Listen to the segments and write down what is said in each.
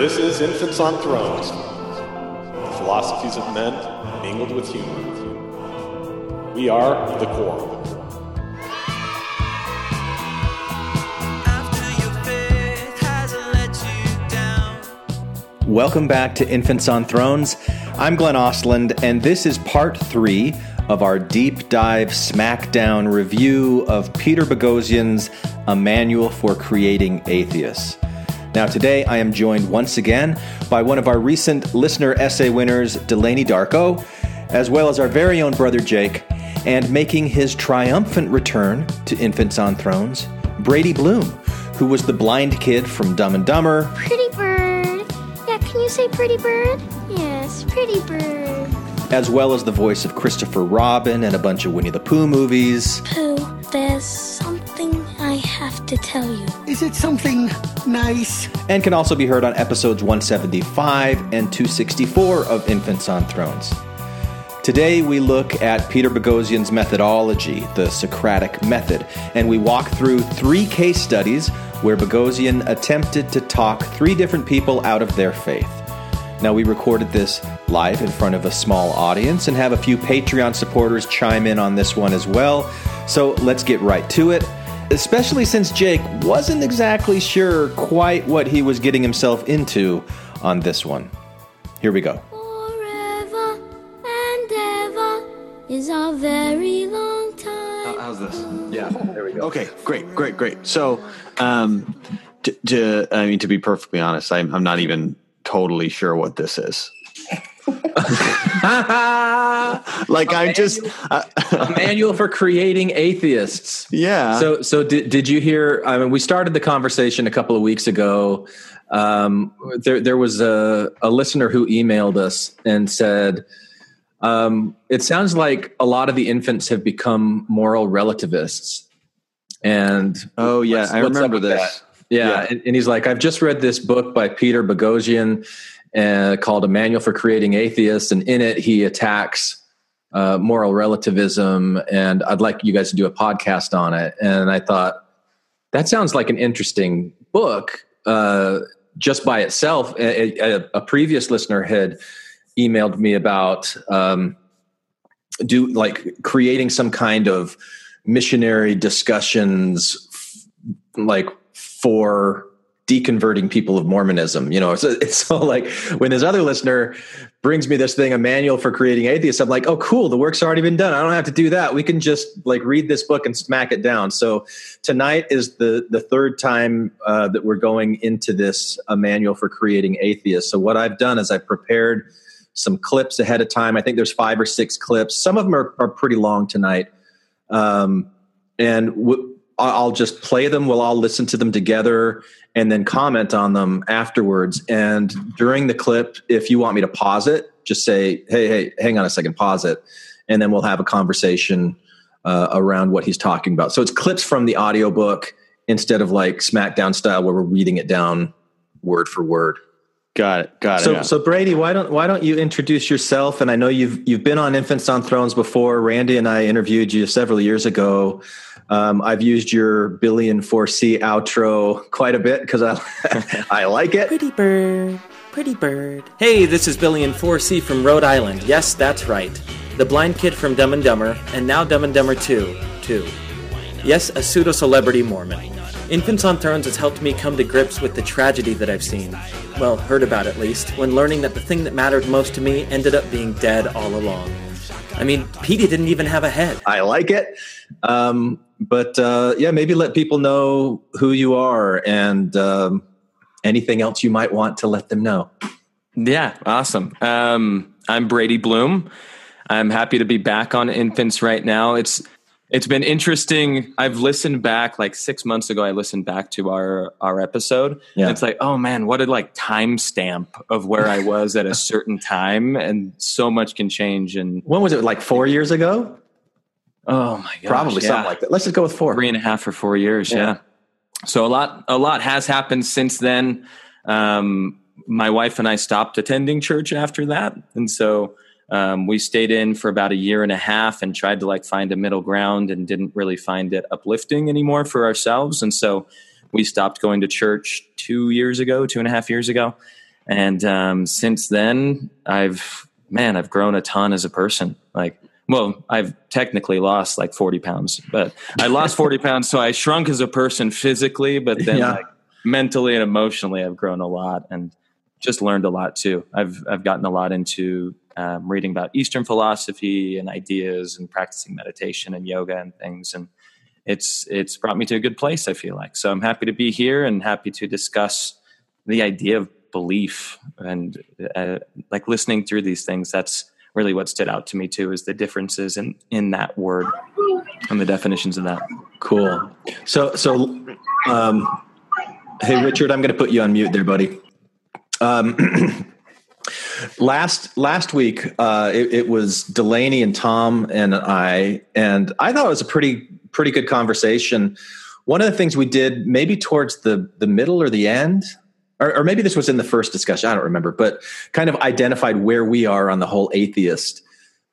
This is Infants on Thrones, the philosophies of men mingled with humor. We are the Quorum. Welcome back to Infants on Thrones. I'm Glenn Ostlund, and this is part three of our deep dive smackdown review of Peter Boghossian's A Manual for Creating Atheists. Now, today I am joined once again by one of our recent listener essay winners, Delaney Darko, as well as our very own brother Jake, and making his triumphant return to Infants on Thrones, Brady Bluhm, who was the blind kid from Dumb and Dumber. Pretty bird. Yeah, can you say pretty bird? Yes, pretty bird. As well as the voice of Christopher Robin and a bunch of Winnie the Pooh movies. Pooh, there's something I have to tell you. Is it something nice? And can also be heard on episodes 175 and 264 of Infants on Thrones. Today we look at Peter Boghossian's methodology, the Socratic method, and we walk through three case studies where Boghossian attempted to talk three different people out of their faith. Now, we recorded this live in front of a small audience and have a few Patreon supporters chime in on this one as well. So let's get right to it, especially since Jake wasn't exactly sure quite what he was getting himself into on this one. Here we go. Forever and ever is a very long time. How's this? Yeah, there we go. Okay, great, great, great. So, um, to, to I mean, to be perfectly honest, I'm, I'm not even totally sure what this is. like I'm just, uh, a manual for creating atheists. yeah. So, so did, did you hear? I mean, we started the conversation a couple of weeks ago. Um, there, there was a, a listener who emailed us and said, um, "It sounds like a lot of the infants have become moral relativists." And oh yeah, I remember this. that? Yeah, And, and he's like, I've just read this book by Peter Boghossian uh, called A Manual for Creating Atheists, and in it he attacks uh, moral relativism, and I'd like you guys to do a podcast on it. And I thought that sounds like an interesting book uh, just by itself. A, a, a previous listener had emailed me about um, do like creating some kind of missionary discussions f- like for deconverting people of Mormonism. You know, it's, it's so like when this other listener brings me this thing, a manual for creating atheists, I'm like, oh, cool, the work's already been done. I don't have to do that. We can just like read this book and smack it down. So tonight is the the third time uh, that we're going into this a manual for creating atheists. So what I've done is I've prepared some clips ahead of time. I think there's five or six clips. Some of them are, are pretty long tonight. Um, and I'll just play them. We'll all listen to them together and then comment on them afterwards. And during the clip, if you want me to pause it, just say, hey, hey, hang on a second, pause it. And then we'll have a conversation uh, around what he's talking about. So it's clips from the audiobook instead of like SmackDown style where we're reading it down word for word. Got it. Got it. So, yeah. so Brady, why don't why don't you introduce yourself? And I know you've you've been on Infants on Thrones before. Randy and I interviewed you several years ago. Um, I've used your Billy in four C outro quite a bit because I I like it. Pretty bird, pretty bird. Hey, this is Billy and 4C from Rhode Island. Yes, that's right. The blind kid from Dumb and Dumber, and now Dumb and Dumber 2, too. Yes, a pseudo celebrity Mormon. Infants on Thrones has helped me come to grips with the tragedy that I've seen. Well, heard about at least, when learning that the thing that mattered most to me ended up being dead all along. I mean, Petey didn't even have a head. I like it. Um, but uh, yeah, maybe let people know who you are and um, anything else you might want to let them know. Yeah, awesome. Um, I'm Brady Bluhm. I'm happy to be back on Infants right now. It's it's been interesting. I've listened back like six months ago. I listened back to our our episode. Yeah. And it's like, oh man, what a like timestamp of where I was at a certain time, and so much can change. And When was it? Like four years ago? oh my god, Probably something like that. Let's just go with four. three and a half or four years. Yeah. Yeah. So a lot, a lot has happened since then. Um, my wife and I stopped attending church after that, and so um, we stayed in for about a year and a half and tried to like find a middle ground and didn't really find it uplifting anymore for ourselves, and so we stopped going to church two years ago, two and a half years ago. And um, since then, I've man, I've grown a ton as a person. Like, well, I've technically lost like 40 pounds, but I lost 40 pounds. So I shrunk as a person physically, but then Yeah. like mentally and emotionally, I've grown a lot and just learned a lot too. I've, I've gotten a lot into um, reading about Eastern philosophy and ideas and practicing meditation and yoga and things. And it's, it's brought me to a good place, I feel like. So I'm happy to be here and happy to discuss the idea of belief and uh, like listening through these things. That's really what stood out to me too is the differences in in that word and the definitions of that Cool. So, so, um, hey, Richard, I'm going to put you on mute there, buddy. Um, last last week, uh, it, it was Delaney and Tom and I, and I thought it was a pretty pretty good conversation. One of the things we did, maybe towards the the middle or the end, or, or maybe this was in the first discussion. I don't remember, but kind of identified where we are on the whole atheist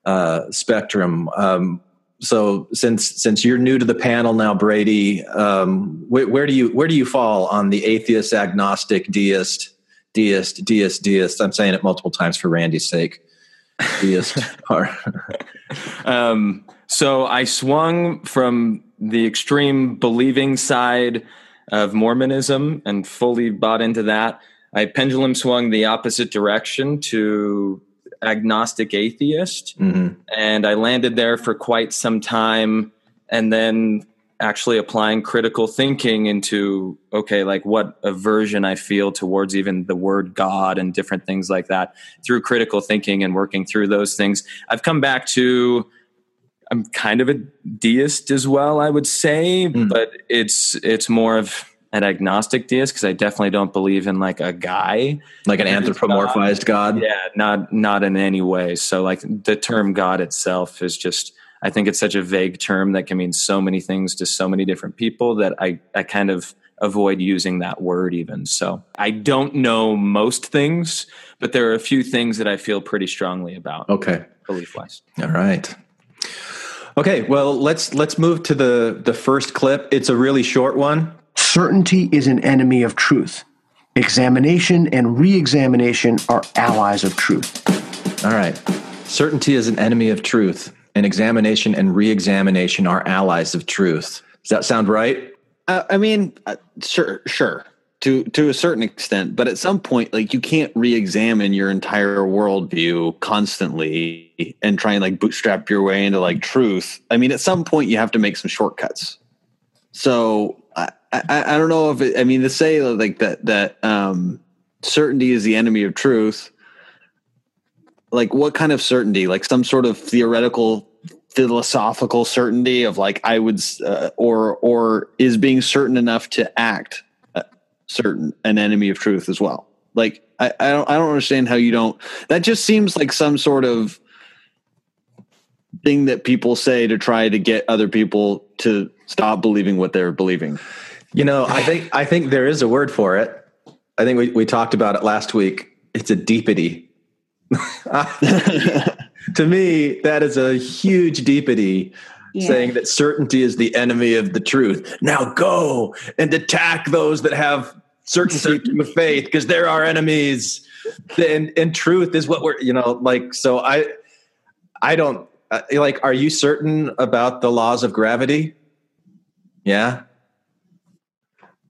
uh, spectrum. Um, so since since you're new to the panel now, Brady, um, where, where do you where do you fall on the atheist, agnostic, deist, deist, deist, deist? I'm saying it multiple times for Randy's sake. Deist. um, so i swung from the extreme believing side of mormonism and fully bought into that i pendulum swung the opposite direction to agnostic atheist Mhm. and I landed there for quite some time and then actually applying critical thinking into okay like what aversion I feel towards even the word god and different things like that through critical thinking and working through those things I've come back to I'm kind of a deist as well I would say hmm. but it's it's more of an agnostic deist because I definitely don't believe in like a guy like an anthropomorphized god. yeah, not not in any way. So like the term God itself is just I think it's such a vague term that can mean so many things to so many different people that I I kind of avoid using that word even. So I don't know most things, but there are a few things that I feel pretty strongly about Okay. belief wise. All right. Okay. Well, let's let's move to the the first clip. It's a really short one. Certainty is an enemy of truth. Examination and re examination are allies of truth. All right. Certainty is an enemy of truth, and examination and re-examination are allies of truth. Does that sound right? Uh, I mean, uh, sure, sure, to to a certain extent, but at some point, like you can't re-examine your entire worldview constantly and try and like bootstrap your way into like truth. I mean, at some point, you have to make some shortcuts. So I I, I don't know if it, I mean to say like that that um, certainty is the enemy of truth. Like what kind of certainty? Like some sort of theoretical philosophical certainty of like I would uh, or or is being certain enough to act uh, certain an enemy of truth as well. Like I, I don't I don't understand how you don't. That just seems like some sort of thing that people say to try to get other people to stop believing what they're believing. You know, I think I think there is a word for it. I think we, we talked about it last week. It's a deepity. to me, that is a huge deepity saying that certainty is the enemy of the truth. Now go and attack those that have certainty through faith because they're our enemies. And, and truth is what we're, you know, like, so I, I don't uh, like, are you certain about the laws of gravity? Yeah.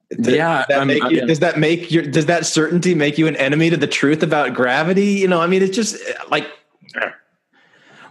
Does Yeah, that I'm- make I'm- you, does that make your does that certainty make you an enemy to the truth about gravity? You know, I mean, it's just like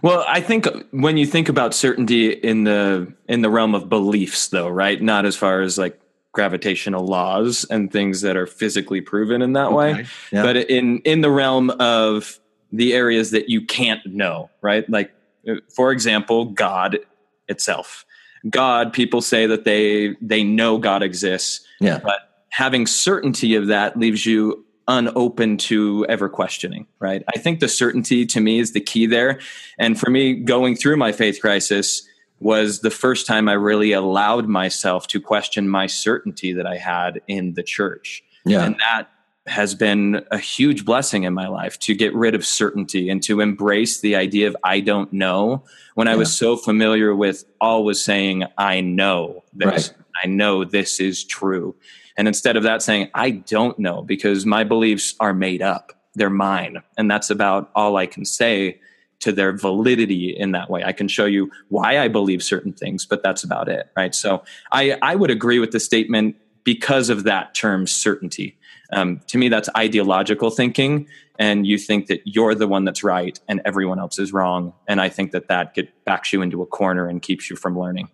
Well, I think when you think about certainty in the in the realm of beliefs, though, right? Not as far as like gravitational laws and things that are physically proven in that way, Yeah. but in in the realm of the areas that you can't know, right? Like, uh, for example, God itself. God, people say that they they know God exists, yeah, but having certainty of that leaves you unopen to ever questioning right? I think the certainty to me is the key there. And for me going through my faith crisis was the first time i really allowed myself to question my certainty that i had in the church. Yeah, and that has been a huge blessing in my life to get rid of certainty and to embrace the idea of I don't know. When I was so familiar with always saying, I know this, Right. I know this is true. And instead of that, saying, I don't know because my beliefs are made up, they're mine. And that's about all I can say to their validity in that way. I can show you why I believe certain things, but that's about it, right? So I, I would agree with the statement because of that term certainty. Um, to me, that's ideological thinking, and you think that you're the one that's right and everyone else is wrong. And I think that that get, backs you into a corner and keeps you from learning.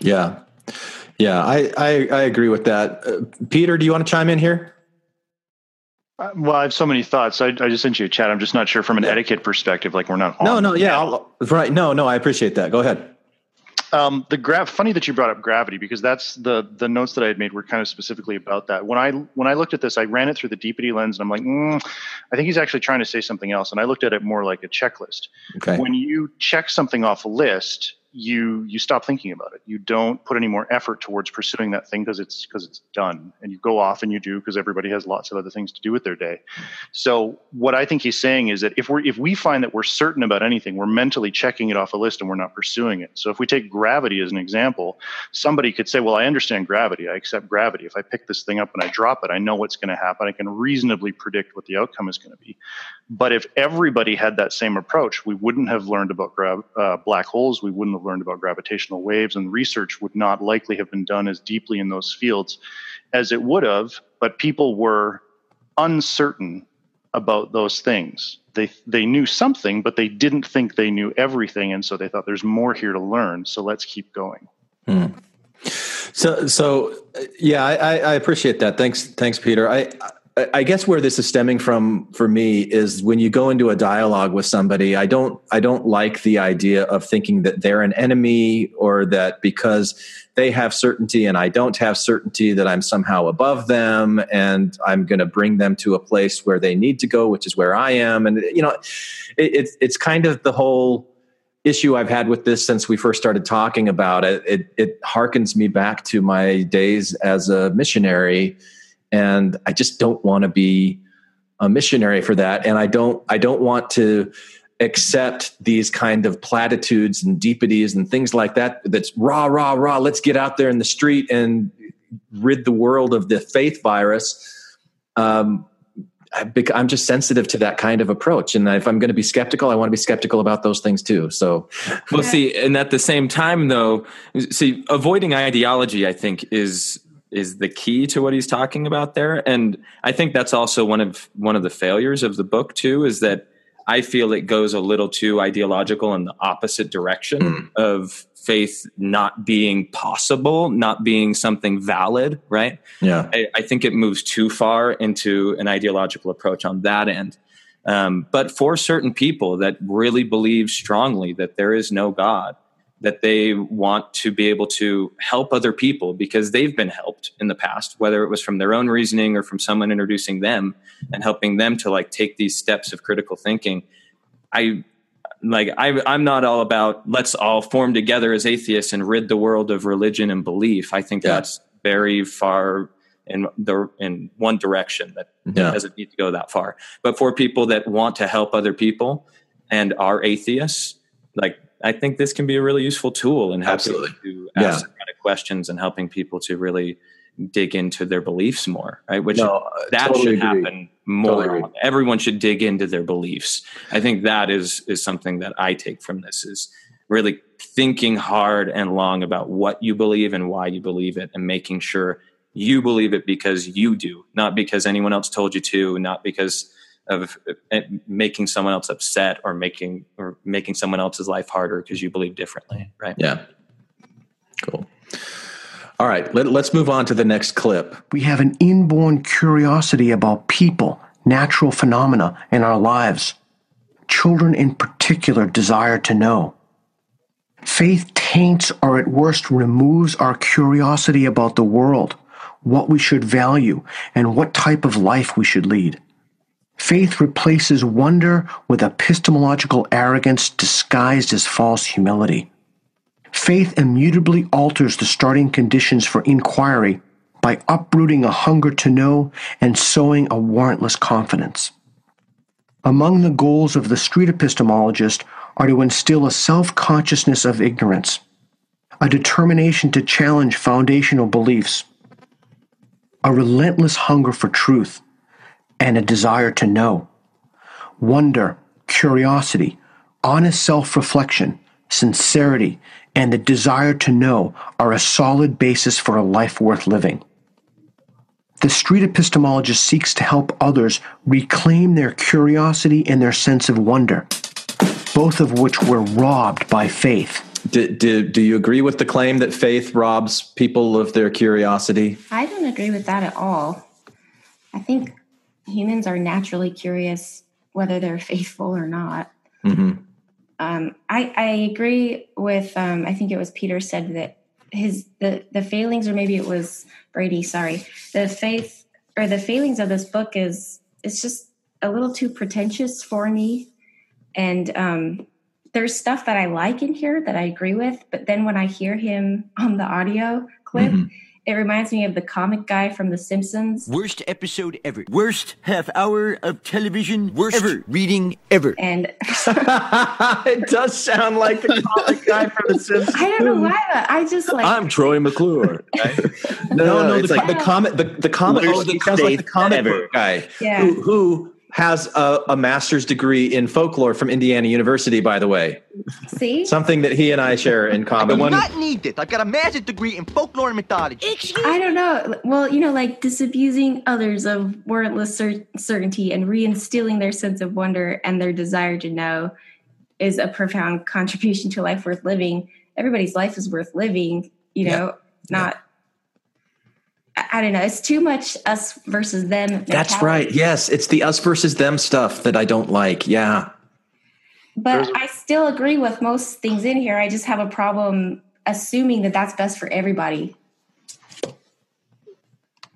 Yeah, yeah, I I, I agree with that. Uh, Peter, do you want to chime in here? Uh, well, I have so many thoughts. I, I, just sent you a chat. I'm just not sure from an yeah. etiquette perspective. Like we're not. No, no, yeah, I'll, right. No, no, I appreciate that. Go ahead. Um, the graph. Funny that you brought up gravity because that's the the notes that I had made were kind of specifically about that. When I when I looked at this, I ran it through the deepity lens, and I'm like, mm, I think he's actually trying to say something else. And I looked at it more like a checklist. Okay. When you check something off a list, you you stop thinking about it. You don't put any more effort towards pursuing that thing because it's because it's done, and you go off and you do because everybody has lots of other things to do with their day. So what I think he's saying is that if we're if we find that we're certain about anything, we're mentally checking it off a list and we're not pursuing it. So if we take gravity as an example, somebody could say, "Well, I understand gravity. I accept gravity. If I pick this thing up and I drop it, I know what's going to happen. I can reasonably predict what the outcome is going to be." But if everybody had that same approach, we wouldn't have learned about gra- uh, black holes. We wouldn't have learned about gravitational waves, and research would not likely have been done as deeply in those fields as it would have. But people were uncertain about those things. They they knew something, but they didn't think they knew everything, and so they thought there's more here to learn. So let's keep going. Hmm. So so yeah, I, I appreciate that. Thanks thanks Peter. I I guess where this is stemming from for me is when you go into a dialogue with somebody, I don't I don't like the idea of thinking that they're an enemy or that because they have certainty and I don't have certainty that I'm somehow above them and I'm going to bring them to a place where they need to go, which is where I am. And you know, it, it's it's kind of the whole issue I've had with this since we first started talking about it. It, it harkens me back to my days as a missionary and I just don't want to be a missionary for that and I don't I don't want to accept these kind of platitudes and deepities and things like that that's rah rah rah let's get out there in the street and rid the world of the faith virus um, I'm just sensitive to that kind of approach. And if I'm going to be skeptical, I want to be skeptical about those things too. So, well, see, and at the same time, though, see, avoiding ideology, I think, is is the key to what he's talking about there. And i think that's also one of one of the failures of the book too is that i feel it goes a little too ideological in the opposite direction mm. of faith not being possible not being something valid right? Yeah. I, I think it moves too far into an ideological approach on that end. Um, but for certain people that really believe strongly that there is no god that they want to be able to help other people because they've been helped in the past whether it was from their own reasoning or from someone introducing them and helping them to like take these steps of critical thinking i like I, i'm not all about let's all form together as atheists and rid the world of religion and belief i think yeah. that's very far in the in one direction that mm-hmm. yeah. doesn't need to go that far but for people that want to help other people and are atheists like I think this can be a really useful tool in helping Absolutely. to ask yeah. questions and helping people to really dig into their beliefs more, right? Which no, uh, that totally should agree. happen more. Totally Everyone should dig into their beliefs. I think that is is something that I take from this is really thinking hard and long about what you believe and why you believe it and making sure you believe it because you do, not because anyone else told you to, not because of uh, making someone else upset or making or making someone else's life harder because you believe differently right? Yeah. Cool. All right let, let's move on to the next clip. We have an inborn curiosity about people natural phenomena in our lives. Children in particular desire to know. Faith taints or at worst removes our curiosity about the world what we should value and what type of life we should lead Faith replaces wonder with epistemological arrogance disguised as false humility. Faith immutably alters the starting conditions for inquiry by uprooting a hunger to know and sowing a warrantless confidence. Among the goals of the street epistemologist are to instill a self consciousness of ignorance, a determination to challenge foundational beliefs, a relentless hunger for truth, and a desire to know. Wonder, curiosity, honest self reflection, sincerity, and the desire to know are a solid basis for a life worth living. The street epistemologist seeks to help others reclaim their curiosity and their sense of wonder, both of which were robbed by faith. Do, do, do you agree with the claim that faith robs people of their curiosity? I don't agree with that at all. I think humans are naturally curious whether they're faithful or not. Mm-hmm. Um, I, I agree with, um, I think it was Peter said that his the the failings or maybe it was Brady sorry the faith or the failings of this book is it's just a little too pretentious for me and um there's stuff that I like in here that I agree with but then when I hear him on the audio clip mm-hmm. It reminds me of the comic guy from The Simpsons. Worst episode ever. Worst half hour of television Worst ever. Reading ever. And it does sound like the comic guy from The Simpsons. I don't know why, but I just like. I'm Troy McClure. no, no, no, no, it's like the comic. The, the comic. Oh, the, sounds like the comic book guy. Yeah. Who, who has a, a, master's degree in folklore from Indiana University, by the way. See? Something that he and I share in common. I do not need it. I've got a master's degree in folklore and mythology. I don't know. Well, you know, like disabusing others of warrantless cer- certainty and reinstilling their sense of wonder and their desire to know is a profound contribution to life worth living. Everybody's life is worth living, you know, not I don't know. It's too much us versus them. Mentality. That's right. Yes, it's the us versus them stuff that I don't like. Yeah. But I still agree with most things in here. I just have a problem assuming that that's best for everybody.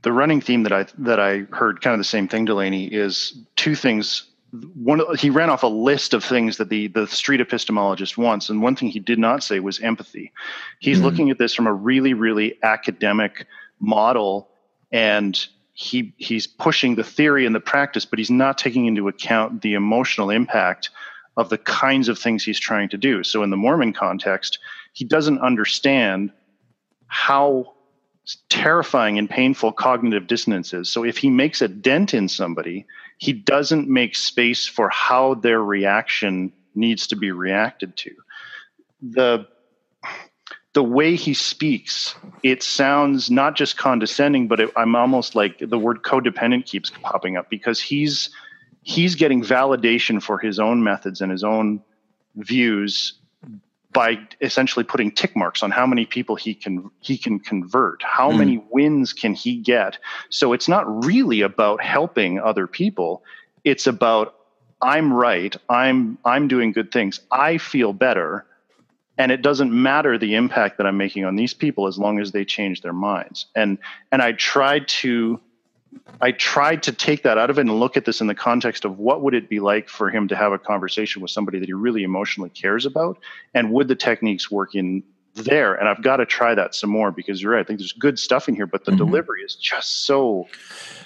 The running theme that I that I heard, kind of the same thing, Delaney, is two things. One, he ran off a list of things that the the street epistemologist wants, and one thing he did not say was empathy. He's mm-hmm. looking at this from a really, really academic model and he he's pushing the theory and the practice but he's not taking into account the emotional impact of the kinds of things he's trying to do. So in the mormon context he doesn't understand how terrifying and painful cognitive dissonance is. So if he makes a dent in somebody he doesn't make space for how their reaction needs to be reacted to. The the way he speaks, it sounds not just condescending, but it, I'm almost like the word codependent keeps popping up because he's he's getting validation for his own methods and his own views by essentially putting tick marks on how many people he can he can convert. How mm. many wins can he get? So it's not really about helping other people. It's about i'm right i'm i'm doing good things. I feel better and it doesn't matter the impact that i'm making on these people as long as they change their minds. And and i tried to i tried to take that out of it and look at this in the context of what would it be like for him to have a conversation with somebody that he really emotionally cares about? And would the techniques work in there and i've got to try that some more because you're right i think there's good stuff in here but the mm-hmm. delivery is just so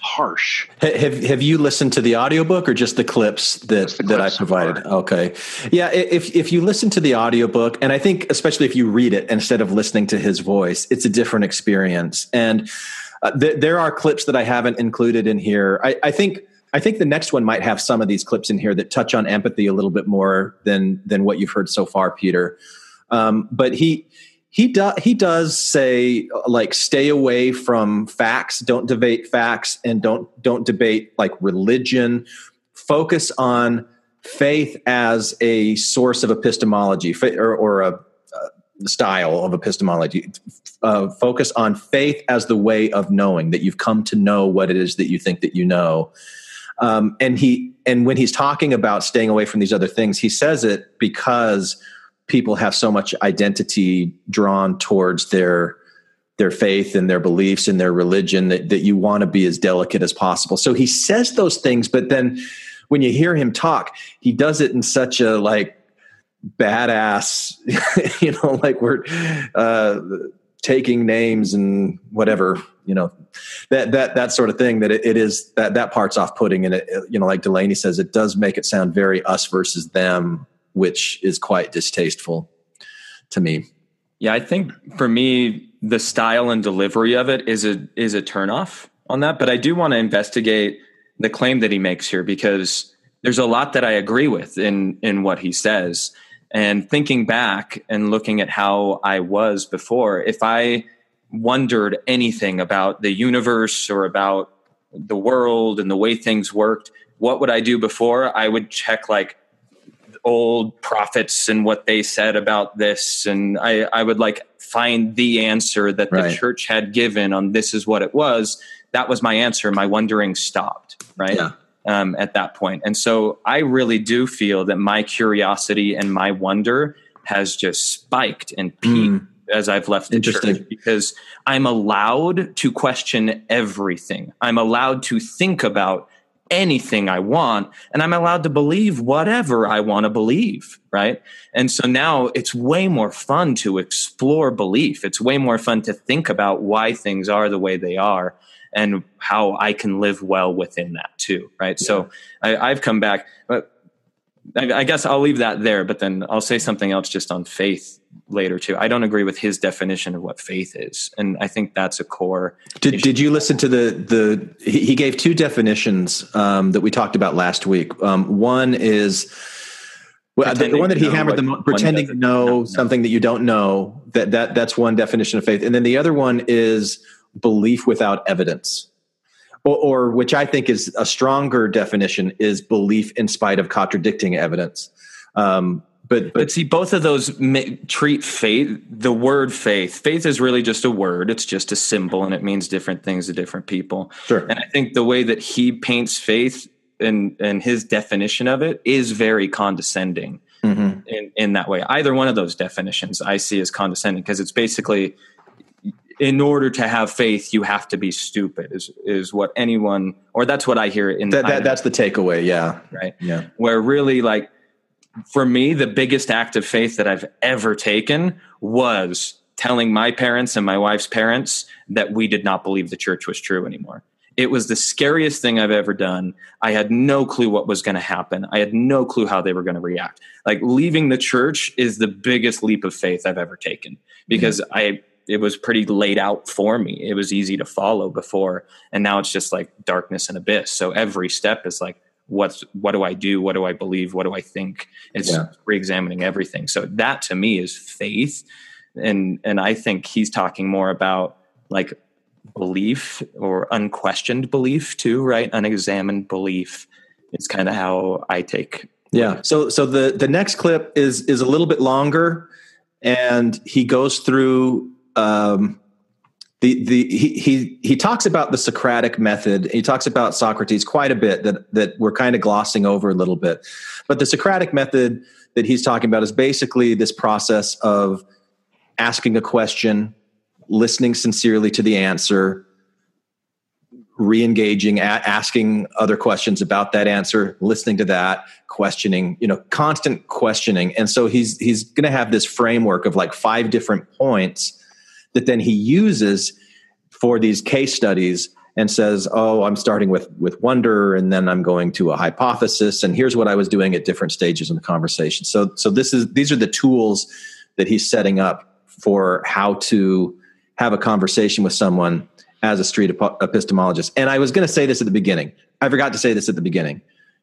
harsh. Have, have you listened to the audiobook or just the clips that the that clips i provided? So okay. Yeah if if you listen to the audiobook and i think especially if you read it instead of listening to his voice it's a different experience. And uh, th- there are clips that i haven't included in here. I, I think I think the next one might have some of these clips in here that touch on empathy a little bit more than than what you've heard so far, Peter. Um, but he he does he does say like stay away from facts, don't debate facts, and don't don't debate like religion. Focus on faith as a source of epistemology or, or a, style of epistemology. Uh, focus on faith as the way of knowing that you've come to know what it is that you think that you know. Um, and he and when he's talking about staying away from these other things, he says it because people have so much identity drawn towards their their faith and their beliefs and their religion that, that you want to be as delicate as possible. So he says those things, but then when you hear him talk, he does it in such a like badass, you know, like we're uh, taking names and whatever, you know, that that that sort of thing. That it, it is that that part's off putting, and it, you know, like Delaney says, it does make it sound very us versus them which is quite distasteful to me. Yeah, I think for me, the style and delivery of it is a is a turnoff. on that, but I do want to investigate the claim that he makes here because there's a lot that I agree with in in what he says. And thinking back and looking at how I was before, if I wondered anything about the universe or about the world and the way things worked, what would I do before? I would check like old prophets and what they said about this. And I, I would like find the answer that Right. the church had given on this is what it was. That was my answer. My wondering stopped, right? Yeah. Um, at that. And so I really do feel that my curiosity and my wonder has just spiked and peaked as I've left the Interesting. church because I'm allowed to question everything. I'm allowed to think about anything I want and I'm allowed to believe whatever I want to believe, right? And so now it's way more fun to explore belief. It's way more fun to think about why things are the way they are and how I can live well within that too, right? So I, I've come back, but I, I guess I'll leave that there, but then I'll say something else just on faith later too. I don't agree with his definition of what faith is, and I think that's a core. Did, did you listen to the the? He gave two definitions um, that we talked about last week. Um, one is well, the, one that he hammered the pretending to know something that you don't know. That that that's one definition of faith, and then the other one is belief without evidence. Or, or which I think is a stronger definition is belief in spite of contradicting evidence. Um, but But see, both of those ma- treat faith, the word faith, faith is really just a word. It's just a symbol and it means different things to different people. Sure. And I think the way that he paints faith and, and his definition of it is very condescending Mhm. in, in that way. Either one of those definitions I see as condescending because it's basically in order to have faith, you have to be stupid is, is what anyone, or that's what I hear in that, that that's the takeaway. Yeah. right? Yeah. Where really, like, for me, the biggest act of faith that I've ever taken was telling my parents and my wife's parents that we did not believe the church was true anymore. It was the scariest thing I've ever done. I had no clue what was going to happen. I had no clue how they were going to react. Like leaving the church is the biggest leap of faith I've ever taken because mm-hmm. I it was pretty laid out for me. It was easy to follow before and now it's just like darkness and abyss. So every step is like what's what do I do? What do I believe? What do I think? It's Yeah. re-examining everything. So that to me is faith. And and I think he's talking more about like belief or unquestioned belief too, right? Unexamined belief. It's kind of how I take Yeah. So so the the next clip is is a little bit longer, and he goes through um, the he he he talks about the Socratic method. He talks about Socrates quite a bit that that we're kind of glossing over a little bit, but the Socratic method that he's talking about is basically this process of asking a question, listening sincerely to the answer, re-engaging asking other questions about that answer listening to that questioning you know constant questioning and so he's he's going to have this framework of like five different points that then he uses for these case studies and says oh i'm starting with with wonder and then i'm going to a hypothesis and here's what i was doing at different stages in the conversation so so this is these are the tools that he's setting up for how to have a conversation with someone as a street epo- epistemologist. And I was going to say this at the beginning. I forgot to say this at the beginning.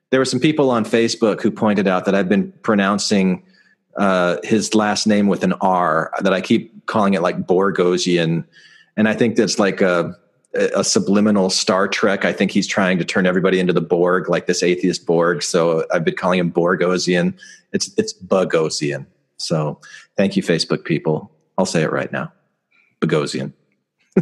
There were some people on Facebook who pointed out that I've been pronouncing uh, his last name with an R, that I keep calling it like Borgosian. And I think that's like a, a subliminal Star Trek. I think he's trying to turn everybody into the Borg, like this atheist Borg. So I've been calling him Borgosian. It's, it's Bugosian. So thank you, Facebook people. I'll say it right now. Bogosian.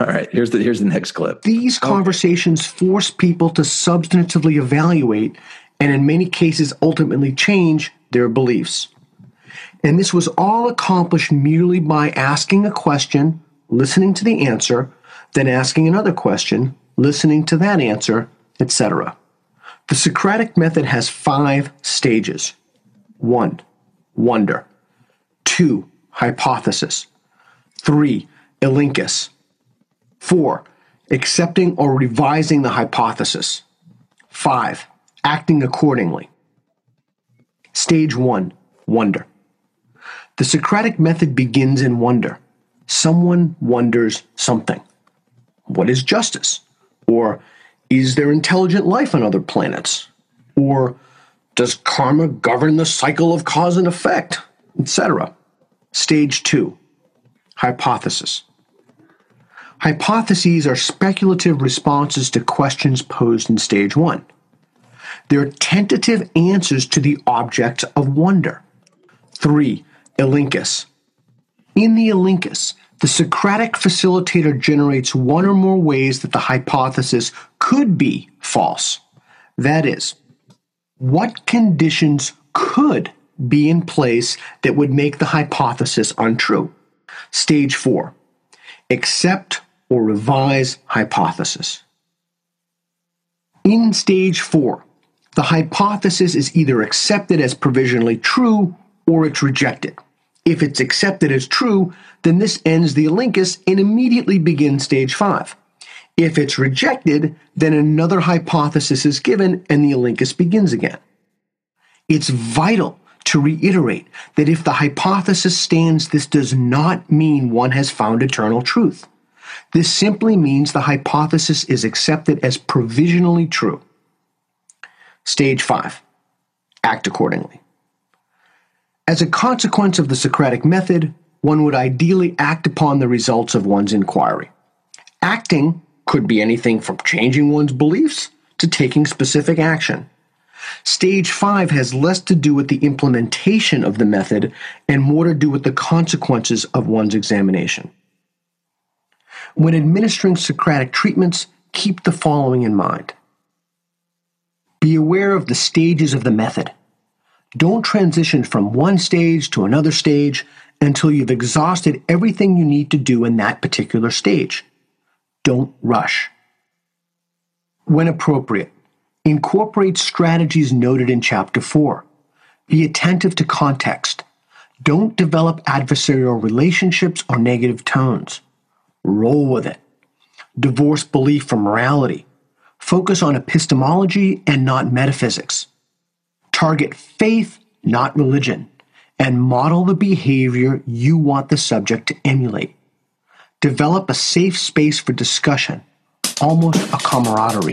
All right, here's the here's the next clip. These conversations force people to substantively evaluate and, in many cases, ultimately change their beliefs. And this was all accomplished merely by asking a question, listening to the answer, then asking another question, listening to that answer, etc. The Socratic method has five stages. One, wonder. Two, hypothesis. Three, elenchus. Four, accepting or revising the hypothesis. Five, acting accordingly. Stage one, wonder. The Socratic method begins in wonder. Someone wonders something. what is justice? Or is there intelligent life on other planets? Or does karma govern the cycle of cause and effect? Etc. Stage two hypothesis. Hypotheses are speculative responses to questions posed in stage one. They're tentative answers to the objects of wonder. Three, Elenchus. In the Elenchus, the Socratic facilitator generates one or more ways that the hypothesis could be false. That is, what conditions could be in place that would make the hypothesis untrue? Stage four, accept or revise hypothesis. In stage four, the hypothesis is either accepted as provisionally true or it's rejected. If it's accepted as true, then this ends the Elenchus and immediately begins stage five. If it's rejected, then another hypothesis is given and the Elenchus begins again. It's vital to reiterate that if the hypothesis stands, this does not mean one has found eternal truth. This simply means the hypothesis is accepted as provisionally true. Stage 5 Act accordingly. As a consequence of the Socratic method, one would ideally act upon the results of one's inquiry. Acting could be anything from changing one's beliefs to taking specific action. Stage 5 has less to do with the implementation of the method and more to do with the consequences of one's examination. When administering Socratic treatments, keep the following in mind. Be aware of the stages of the method. Don't transition from one stage to another stage until you've exhausted everything you need to do in that particular stage. Don't rush. When appropriate, incorporate strategies noted in Chapter 4. Be attentive to context. Don't develop adversarial relationships or negative tones. Roll with it. Divorce belief from morality. Focus on epistemology and not metaphysics. Target faith, not religion, and model the behavior you want the subject to emulate. Develop a safe space for discussion, almost a camaraderie.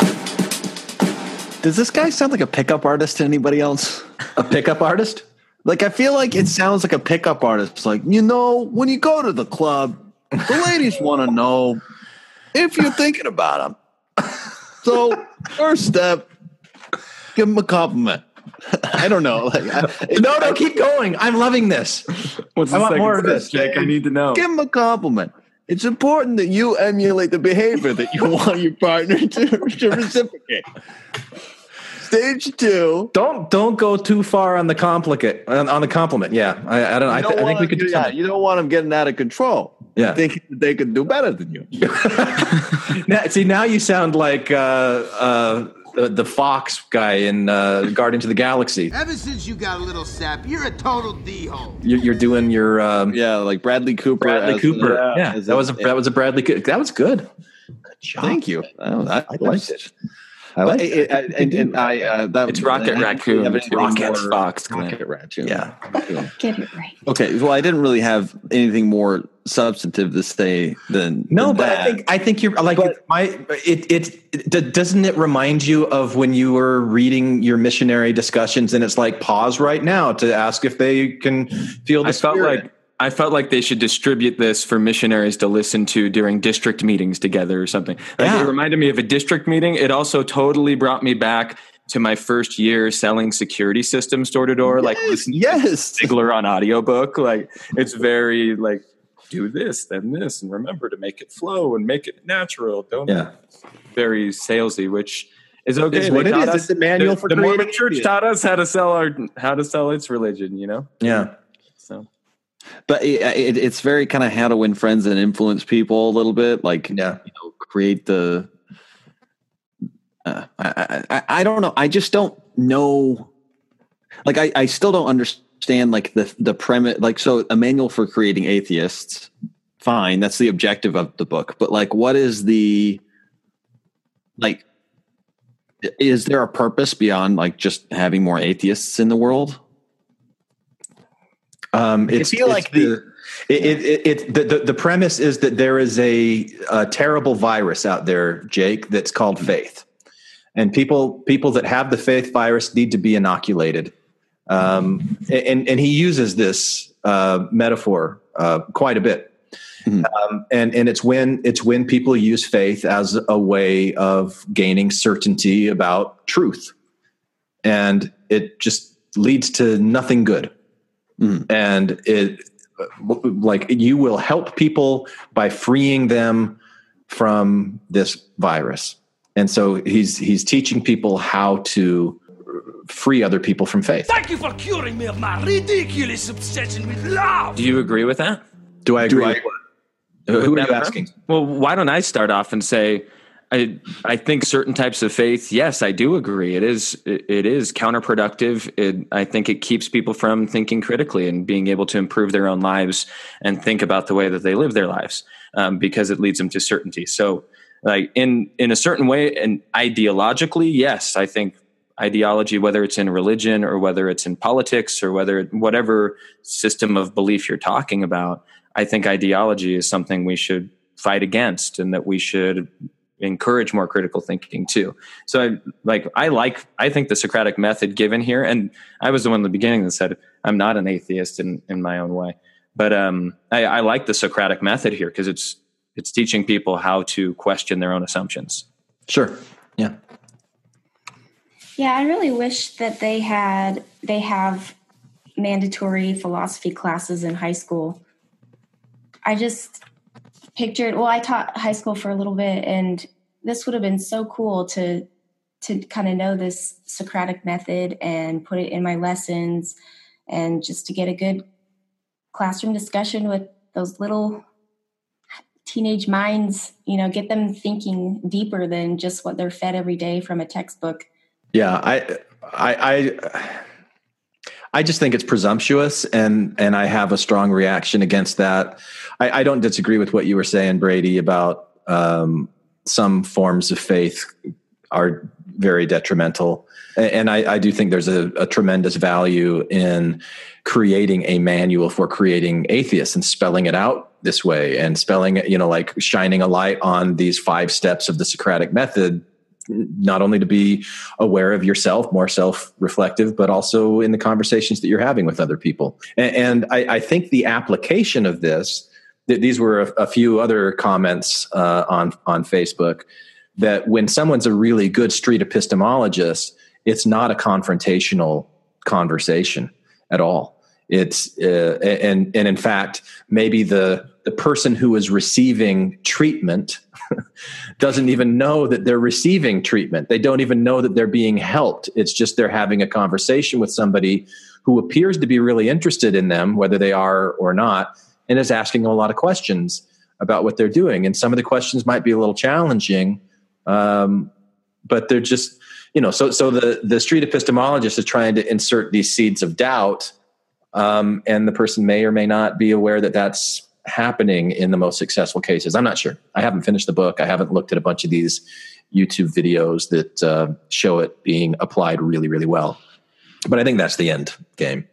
Does this guy sound like a pickup artist to anybody else? A pickup artist? Like I feel like it sounds like a pickup artist. Like you know, when you go to the club, the ladies want to know if you're thinking about them. So first step, give him a compliment. I don't know. Like, I, no, no, keep going. I'm loving this. What's I the want second more of this. Jake? I need to know. give him a compliment. It's important that you emulate the behavior that you want your partner to, to reciprocate. Stage two. Don't don't go too far on the complicate on, on the compliment. Yeah, I, I don't. I, th- don't I think we wanna could do that. you don't want them getting out of control. Yeah. thinking that they could do better than you. Now, see, now you sound like uh, uh, the, the fox guy in uh, Guardians of the Galaxy. Ever since you got a little sap, you're a total d-hole. You're, you're doing your um, Yeah, like Bradley Cooper. Bradley Cooper. the- yeah, as that was a that was a Bradley. That was good. Good job. Thank you. I, I, I liked it. I like it. I- and, and I, uh, that, It's Rocket I- Raccoon. have It's Rocket more- Fox, Glenn. Rocket Raccoon. Yeah. Get it right. Okay. Well, I didn't really have anything more substantive to say than No, than but that. I think I think you're like my it, it it doesn't it remind you of when you were reading your missionary discussions and it's like pause right now to ask if they can feel the I felt like I felt like they should distribute this for missionaries to listen to during district meetings together or something. Like Yeah. it reminded me of a district meeting. It also totally brought me back to my first year selling security systems door to door. Like listening yes. to Ziglar on audiobook. Like it's very like do this, then this, and remember to make it flow and make it natural. Don't Yeah. very salesy, which is okay. It's what it taught us- It's a manual the, for the Mormon Church taught us how to sell our how to sell its religion. You know, yeah. so. But it, it, it's very kind of how to win friends and influence people a little bit. Like, Yeah. you know, create the. Uh, I, I, I don't know. I just don't know. Like, I, I still don't understand like the the premise. Like, so a manual for creating atheists. Fine, that's the objective of the book. But like, what is the like? Is there a purpose beyond like just having more atheists in the world? Um, I it's, feel like the, It, it, it, it the, the, the premise is that there is a, a terrible virus out there, Jake, that's called faith, and people people that have the faith virus need to be inoculated. Um, and and he uses this uh, metaphor uh, quite a bit. Um, and and it's when it's when people use faith as a way of gaining certainty about truth, and it just leads to nothing good. Mm. And it like you will help people by freeing them from this virus, and so he's he's teaching people how to free other people from faith. Thank you for curing me of my ridiculous obsession with love. Do you agree with that? Do I agree? I, with what? Who are you asking? Well, why don't I start off and say, I I think certain types of faith, yes, I do agree. It is it, is counterproductive. It, I think it keeps people from thinking critically and being able to improve their own lives and think about the way that they live their lives um, because it leads them to certainty. So, like in in a certain way, and ideologically, yes, I think ideology, whether it's in religion or whether it's in politics or whether whatever system of belief you're talking about, I think ideology is something we should fight against and that we should encourage more critical thinking too. So I like I like I think the Socratic method given here, and I was the one in the beginning that said I'm not an atheist in in my own way, but um, I, I like the Socratic method here because it's it's teaching people how to question their own assumptions. Sure. Yeah. Yeah, I really wish that they had they have mandatory philosophy classes in high school. I just pictured well, I taught high school for a little bit and this would have been so cool to to kind of know this Socratic method and put it in my lessons and just to get a good classroom discussion with those little teenage minds, you know, get them thinking deeper than just what they're fed every day from a textbook. Yeah, I, I, I, I just think it's presumptuous, and and I have a strong reaction against that. I, I don't disagree with what you were saying, Brady, about um, some forms of faith are very detrimental, and I, I do think there's a, a tremendous value in creating a manual for creating atheists and spelling it out this way and spelling it, you know, like shining a light on these five steps of the Socratic method not only to be aware of yourself, more self reflective, but also in the conversations that you're having with other people. And, and I, I, think the application of this, th- these were a, a, few other comments uh, on, on Facebook, that when someone's a really good street epistemologist, it's not a confrontational conversation at all. It's uh, and and in fact, maybe the the person who is receiving treatment doesn't even know that they're receiving treatment. They don't even know that they're being helped. It's just they're having a conversation with somebody who appears to be really interested in them, whether they are or not, and is asking a lot of questions about what they're doing. And some of the questions might be a little challenging, um, but they're just, you know, so so the the street epistemologist is trying to insert these seeds of doubt, um, and the person may or may not be aware that that's happening in the most successful cases. I'm not sure. I haven't finished the book. I haven't looked at a bunch of these YouTube videos that uh, show it being applied really, really well. But I think that's the end game.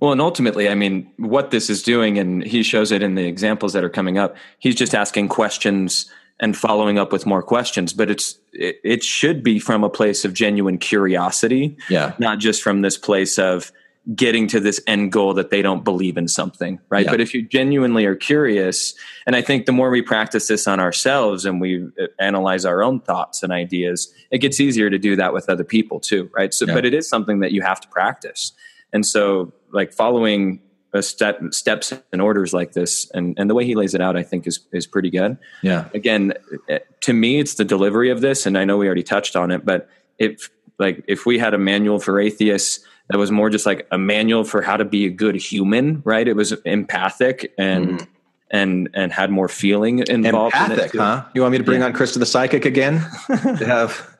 Well, and ultimately, I mean, what this is doing, and he shows it in the examples that are coming up. He's just asking questions and following up with more questions, but it's it, it should be from a place of genuine curiosity, yeah, not just from this place of getting to this end goal that they don't believe in something, right? Yeah. But if you genuinely are curious, and I think the more we practice this on ourselves and we uh, analyze our own thoughts and ideas, it gets easier to do that with other people too, right? So, Yeah. but it is something that you have to practice. And so, like following a step, steps and orders like this, and, and the way he lays it out, I think is is pretty good. Yeah. Again, eh, to me, it's the delivery of this, and I know we already touched on it, but if like if we had a manual for atheists that was more just like a manual for how to be a good human, right? It was empathic and and and had more feeling involved. in it, Empathic, too. huh? You want me to bring Yeah. on Krista the psychic again? to have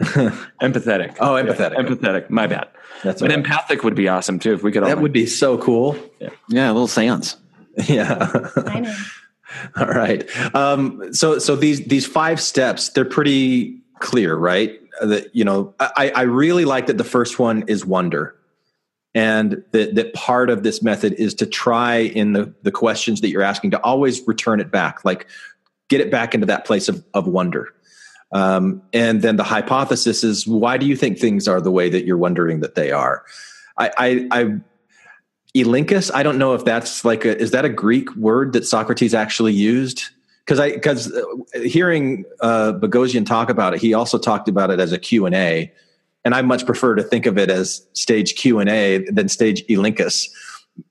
empathetic. Oh, empathetic. Yeah, empathetic. My bad. That's but all right. empathic would be awesome too if we could. all that would be so cool. Yeah, yeah a little seance. Yeah. I know. All right. Um, so so these these five steps they're pretty clear, right? That you know, I, I really like that the first one is wonder. and that, that part of this method is to try in the, the questions that you're asking to always return it back, like get it back into that place of, of wonder. Um, and then the hypothesis is why do you think things are the way that you're wondering that they are? I, I, I Elenchus, I don't know if that's like a, is that a Greek word that Socrates actually used? Because I because uh, hearing uh, Boghossian talk about it, he also talked about it as a Q and A, and I much prefer to think of it as stage Q and A than stage Elenchus.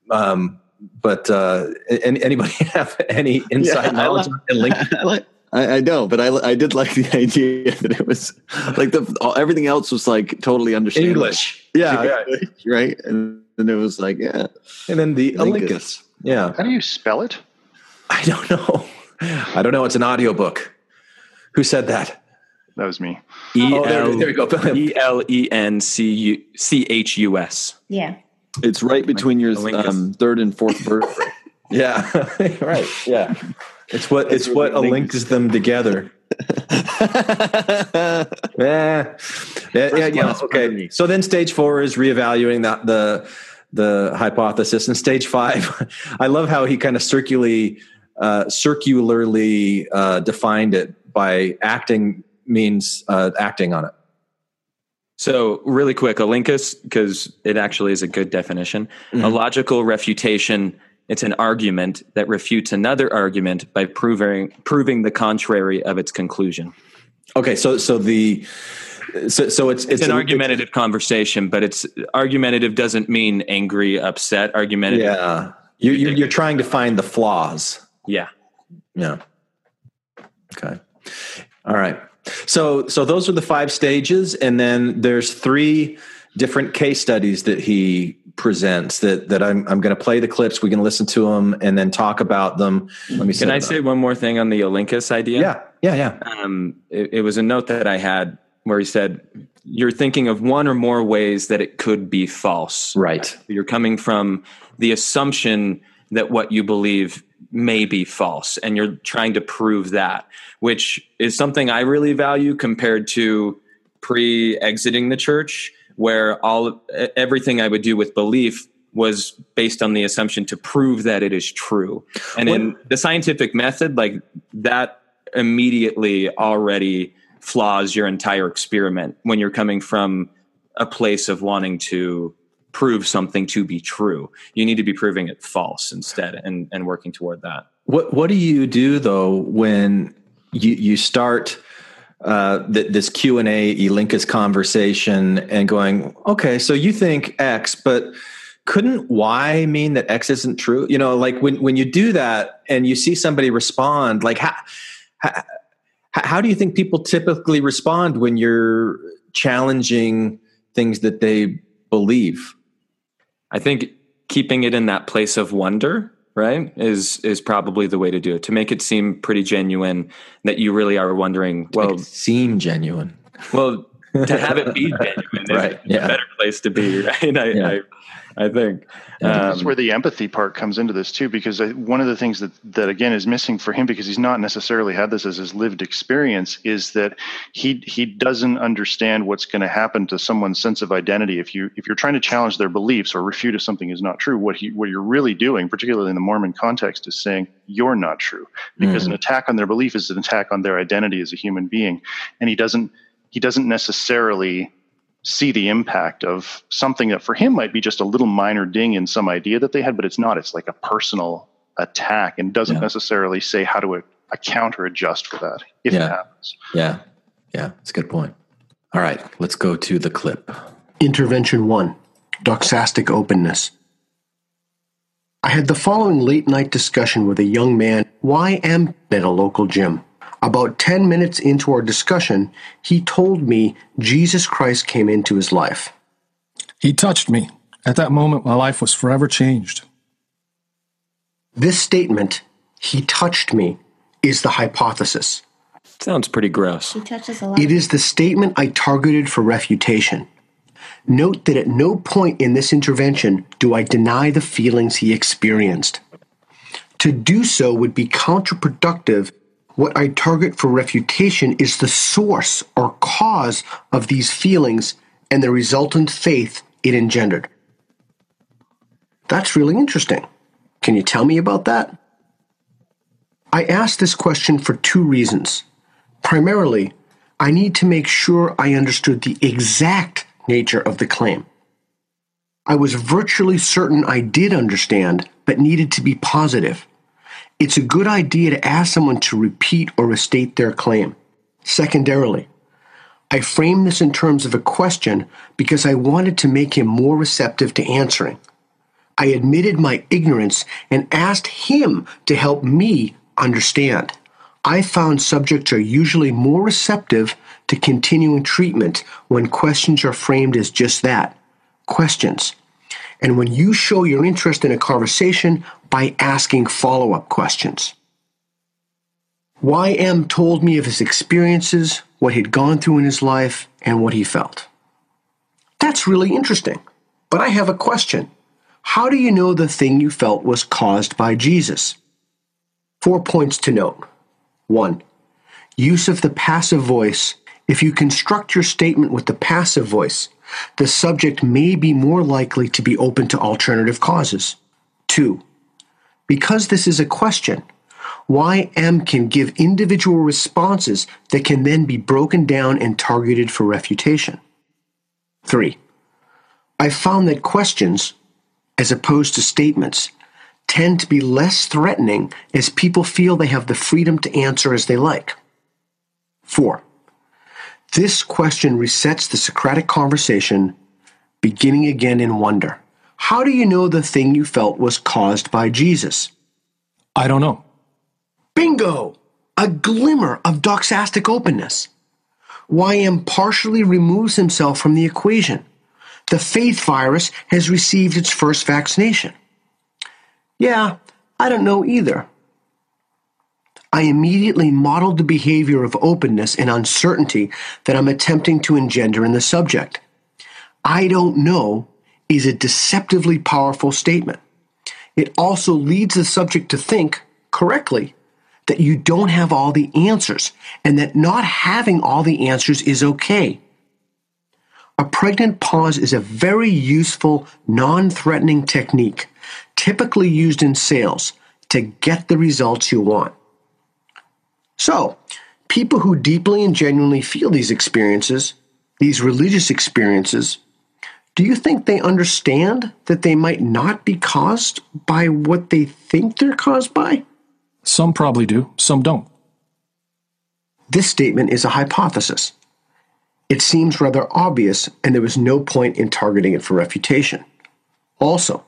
Um, but uh, anybody have any insight yeah, knowledge on Elenchus? I, I, know, but I, I did like the idea that it was like the all, everything else was like totally understandable. English, yeah, yeah. right. And then it was like, yeah, and then the Elenchus, yeah. How do you spell it? I don't know. I don't know. It's an audiobook. Who said that? That was me. E L oh, there, we go. E L E N C U C H U S. Yeah. It's right between your um, third and fourth vertebrae. yeah. right. Yeah. It's what it's what links them together. yeah, yeah, yeah, yeah. Okay. So then stage four is reevaluating that the the hypothesis, and stage five, I love how he kind of circularly uh, circularly uh, defined it by acting means uh, acting on it. So, really quick, Elenchus, because it actually is a good definition. Mm-hmm. A logical refutation it's an argument that refutes another argument by proving proving the contrary of its conclusion. Okay, so so the so, so it's, it's, it's an a, argumentative it's, conversation, but it's argumentative doesn't mean angry, upset. Argumentative. Yeah, you, you're trying to find the flaws. Yeah. Yeah. Okay. All right. So so those are the five stages, and then there's three different case studies that he presents that that I'm I'm going to play the clips. We can listen to them and then talk about them. Let me. Can I say one more thing on the Elenchus idea? Yeah, yeah, yeah. Um, it, it was a note that I had where he said you're thinking of one or more ways that it could be false. Right. You're coming from the assumption that what you believe may be false and you're trying to prove that, which is something I really value compared to pre exiting the church where all everything I would do with belief was based on the assumption to prove that it is true. And what? in the scientific method, like that immediately already flaws your entire experiment when you're coming from a place of wanting to prove something to be true. You need to be proving it false instead and, and working toward that. What what do you do though when you you start uh, th- this Q and A, Elenchus conversation, and going, okay, so you think X, but couldn't Y mean that X isn't true? You know, like when when you do that and you see somebody respond, like how how, how do you think people typically respond when you're challenging things that they believe? I think keeping it in that place of wonder right is is probably the way to do it to make it seem pretty genuine that you really are wondering well seem genuine well to have it be genuine right yeah. a better place to be right I, yeah. I, I think um, that's where the empathy part comes into this too, because I, one of the things that that again is missing for him, because he's not necessarily had this as his lived experience, is that he he doesn't understand what's going to happen to someone's sense of identity if you if you're trying to challenge their beliefs or refute if something is not true. What he what you're really doing, particularly in the Mormon context, is saying you're not true, because mm-hmm. an attack on their belief is an attack on their identity as a human being, and he doesn't he doesn't necessarily see the impact of something that for him might be just a little minor ding in some idea that they had, but it's not. It's like a personal attack and doesn't yeah. necessarily say how to account or adjust for that if yeah. it happens. Yeah. Yeah. It's a good point. All right. Let's go to the clip. Intervention one Doxastic openness. I had the following late night discussion with a young man, YM, at a local gym. About 10 minutes into our discussion, he told me Jesus Christ came into his life. He touched me. At that moment, my life was forever changed. This statement, he touched me, is the hypothesis. Sounds pretty gross. He touches a lot. It is the statement I targeted for refutation. Note that at no point in this intervention do I deny the feelings he experienced. To do so would be counterproductive what I target for refutation is the source or cause of these feelings and the resultant faith it engendered. That's really interesting. Can you tell me about that? I asked this question for two reasons. Primarily, I need to make sure I understood the exact nature of the claim. I was virtually certain I did understand, but needed to be positive. It's a good idea to ask someone to repeat or restate their claim. Secondarily, I framed this in terms of a question because I wanted to make him more receptive to answering. I admitted my ignorance and asked him to help me understand. I found subjects are usually more receptive to continuing treatment when questions are framed as just that questions. And when you show your interest in a conversation by asking follow up questions. YM told me of his experiences, what he'd gone through in his life, and what he felt. That's really interesting. But I have a question. How do you know the thing you felt was caused by Jesus? Four points to note. One, use of the passive voice. If you construct your statement with the passive voice, the subject may be more likely to be open to alternative causes. Two, because this is a question, YM can give individual responses that can then be broken down and targeted for refutation. Three, I found that questions, as opposed to statements, tend to be less threatening as people feel they have the freedom to answer as they like. Four, this question resets the Socratic conversation, beginning again in wonder. How do you know the thing you felt was caused by Jesus? I don't know. Bingo! A glimmer of doxastic openness. YM partially removes himself from the equation. The faith virus has received its first vaccination. Yeah, I don't know either. I immediately modeled the behavior of openness and uncertainty that I'm attempting to engender in the subject. I don't know is a deceptively powerful statement. It also leads the subject to think, correctly, that you don't have all the answers and that not having all the answers is okay. A pregnant pause is a very useful, non threatening technique, typically used in sales to get the results you want. So, people who deeply and genuinely feel these experiences, these religious experiences, do you think they understand that they might not be caused by what they think they're caused by? Some probably do, some don't. This statement is a hypothesis. It seems rather obvious, and there was no point in targeting it for refutation. Also,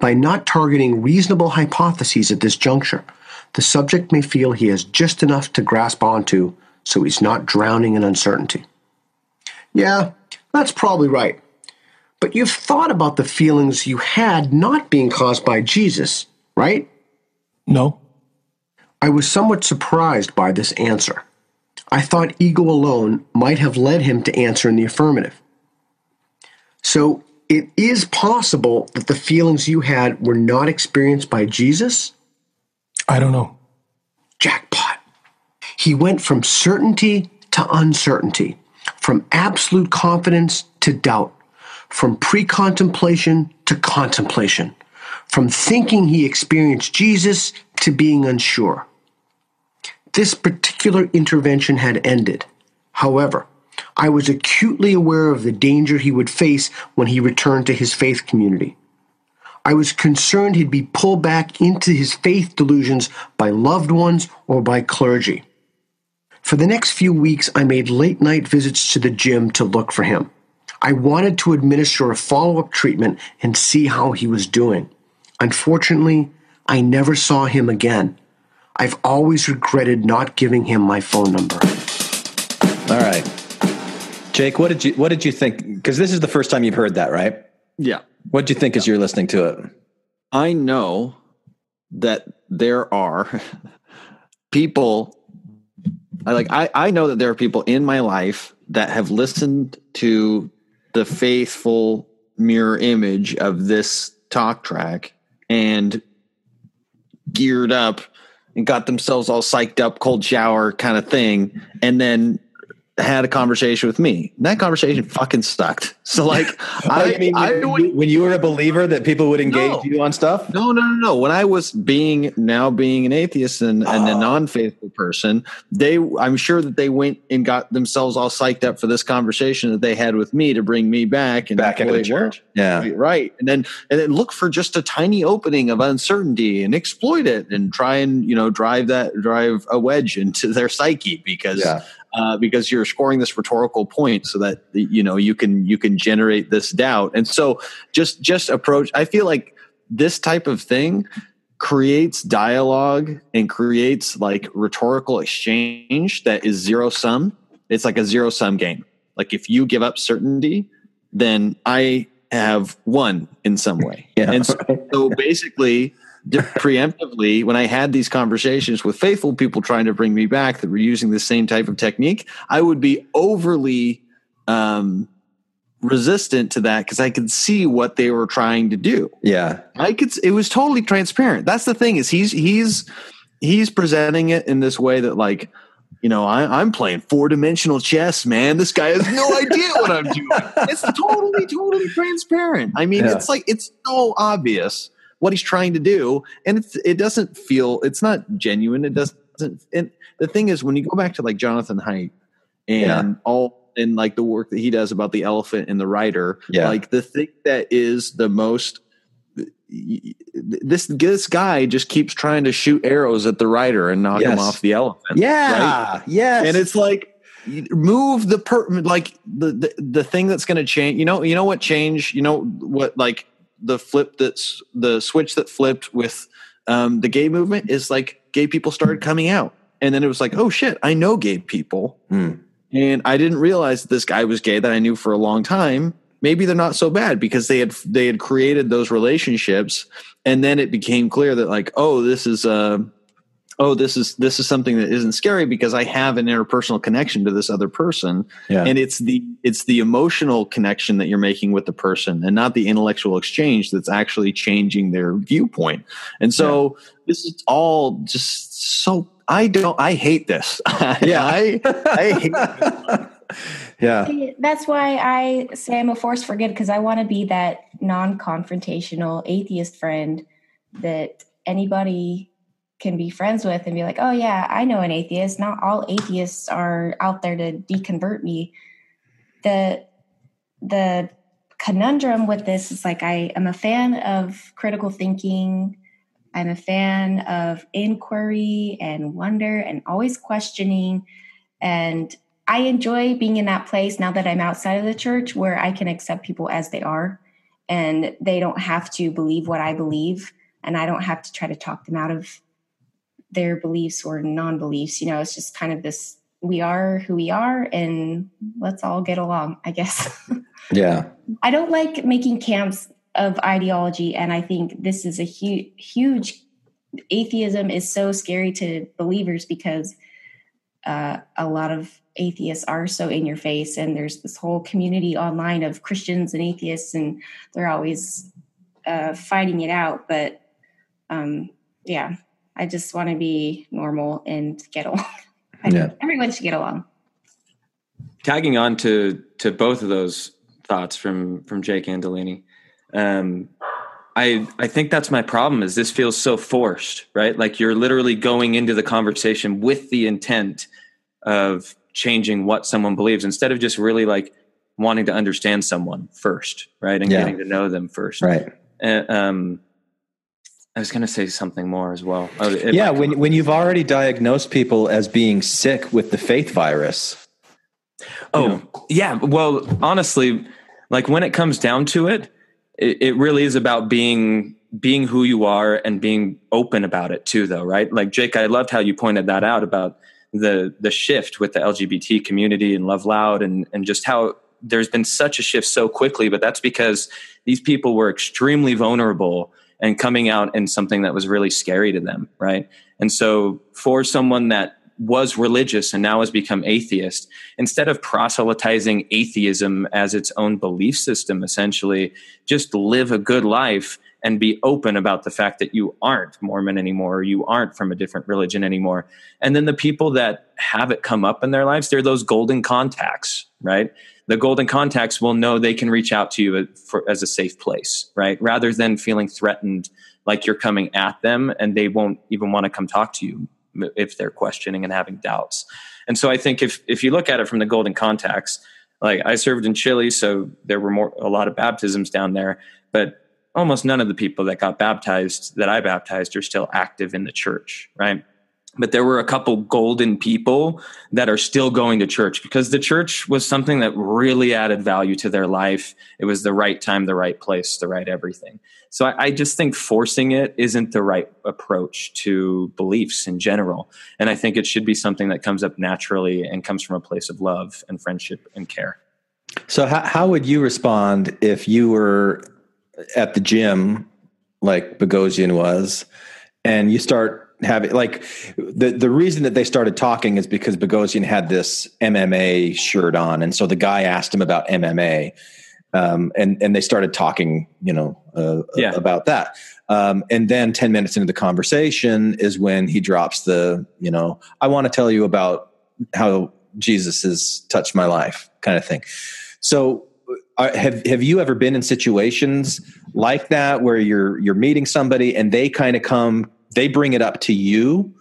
by not targeting reasonable hypotheses at this juncture, the subject may feel he has just enough to grasp onto so he's not drowning in uncertainty. Yeah, that's probably right. But you've thought about the feelings you had not being caused by Jesus, right? No. I was somewhat surprised by this answer. I thought ego alone might have led him to answer in the affirmative. So it is possible that the feelings you had were not experienced by Jesus? I don't know. Jackpot. He went from certainty to uncertainty, from absolute confidence to doubt from pre contemplation to contemplation, from thinking he experienced Jesus to being unsure. This particular intervention had ended. However, I was acutely aware of the danger he would face when he returned to his faith community. I was concerned he'd be pulled back into his faith delusions by loved ones or by clergy. For the next few weeks, I made late night visits to the gym to look for him. I wanted to administer a follow up treatment and see how he was doing. Unfortunately, I never saw him again. I've always regretted not giving him my phone number. All right. Jake, what did you what did you think? Because this is the first time you've heard that, right? Yeah. What did you think as you're listening to it? I know that there are people I like I, I know that there are people in my life that have listened to the faithful mirror image of this talk track and geared up and got themselves all psyched up, cold shower kind of thing, and then had a conversation with me. That conversation fucking sucked. So like, I, I mean, I when, would- you- when you were a believer that people would engage No. you on stuff. no, no, no, no. When I was being now being an atheist and, and Oh. a ah. non-faithful person, they I'm sure that they went and got themselves all psyched up for this conversation that they had with me to bring me back and Back into the church. Yeah. Right, right. And then and then look for just a tiny opening of uncertainty and exploit it and try and you know drive that drive a wedge into their psyche because Yeah. Uh, because you're scoring this rhetorical point so that you know you can you can generate this doubt. And so just just approach i feel like this type of thing creates dialogue and creates like rhetorical exchange that is zero sum. It's like a zero sum game. Like if you give up certainty then i have won in some way. Yeah. and so, so basically preemptively when i had these conversations with faithful people trying to bring me back that were using the same type of technique i would be overly um, resistant to that because i could see what they were trying to do Yeah. I could. It was totally transparent. That's the thing is he's he's he's presenting it in this way that like you know I, I'm playing four dimensional chess, man. This guy has no idea what I'm doing. It's totally totally transparent. I mean, Yeah. it's like it's so obvious what he's trying to do, and it's, it doesn't feel. It's not genuine. It doesn't. And the thing is, when you go back to like Jonathan Haidt and Yeah. all and like the work that he does about the elephant and the rider, Yeah. like the thing that is the most this this guy just keeps trying to shoot arrows at the rider and knock him off the elephant. Yeah. right? Yes. and it's like move the per like the the, the thing that's going to change. You know, you know what change. You know what like the flip that's the switch that flipped with um, the gay movement is like gay people started coming out, and then it was like, oh shit, I know gay people. Hmm. And I didn't realize this guy was gay that I knew for a long time. Maybe they're not so bad because they had they had created those relationships, and then it became clear that like, oh, this is uh, oh, this is this is something that isn't scary because I have an interpersonal connection to this other person, Yeah. and it's the it's the emotional connection that you're making with the person, and not the intellectual exchange that's actually changing their viewpoint. And so this is all just so. I don't. I hate this. Yeah. I I hate yeah. That's why I say I'm a force for good because I want to be that non confrontational atheist friend that anybody can be friends with and be like, oh, yeah, I know an atheist. Not all atheists are out there to deconvert me. The, the conundrum with this is like I am a fan of critical thinking. I'm a fan of inquiry and wonder and always questioning. And I enjoy being in that place now that I'm outside of the church where I can accept people as they are and they don't have to believe what I believe and I don't have to try to talk them out of their beliefs or non beliefs. You know, it's just kind of this we are who we are and let's all get along, I guess. Yeah. I don't like making camps of ideology, and I think this is a huge, huge. Atheism is so scary to believers because uh, a lot of atheists are so in your face, and there's this whole community online of Christians and atheists, and they're always uh, fighting it out. But um, yeah, I just want to be normal and get along. I Yeah. think everyone should get along. tagging on to to both of those thoughts from from Jake and Delaney, um, I I think that's my problem. Is this feels so forced, right? Like you're literally going into the conversation with the intent of changing what someone believes instead of just really like wanting to understand someone first, right, and Yeah. getting to know them first. Right. Uh, um, I was going to say something more as well. Oh, Yeah. When when you've already diagnosed people as being sick with the faith virus. Oh, yeah. Well, honestly, like when it comes down to it, it, it really is about being being who you are and being open about it too, though, right? Like Jake, I loved how you pointed that out about the the shift with the LGBT community and Love Loud and and just how there's been such a shift so quickly, but that's because these people were extremely vulnerable and coming out in something that was really scary to them, right? And so for someone that was religious and now has become atheist, instead of proselytizing atheism as its own belief system, essentially, just live a good life and be open about the fact that you aren't Mormon anymore, or you aren't from a different religion anymore. And then the people that have it come up in their lives, they're those golden contacts, right? The golden contacts will know they can reach out to you for, as a safe place, right? Rather than feeling threatened like you're coming at them and they won't even want to come talk to you if they're questioning and having doubts. And so I think if if you look at it from the golden contacts, like I served in Chile, so there were more a lot of baptisms down there, but almost none of the people that got baptized that I baptized are still active in the church, right? But there were a couple golden people that are still going to church because the church was something that really added value to their life. It was the right time, the right place, the right everything. So I, I just think forcing it isn't the right approach to beliefs in general. And I think it should be something that comes up naturally and comes from a place of love and friendship and care. So how, how would you respond if you were at the gym like Boghossian was and you start having like the the reason that they started talking is because Boghossian had this MMA shirt on and so the guy asked him about MMA um, and and they started talking you know uh, Yeah. about that um, and then 10 minutes into the conversation is when he drops the you know I want to tell you about how Jesus has touched my life kind of thing so uh, have have you ever been in situations like that where you're you're meeting somebody and they kind of come they bring it up to you.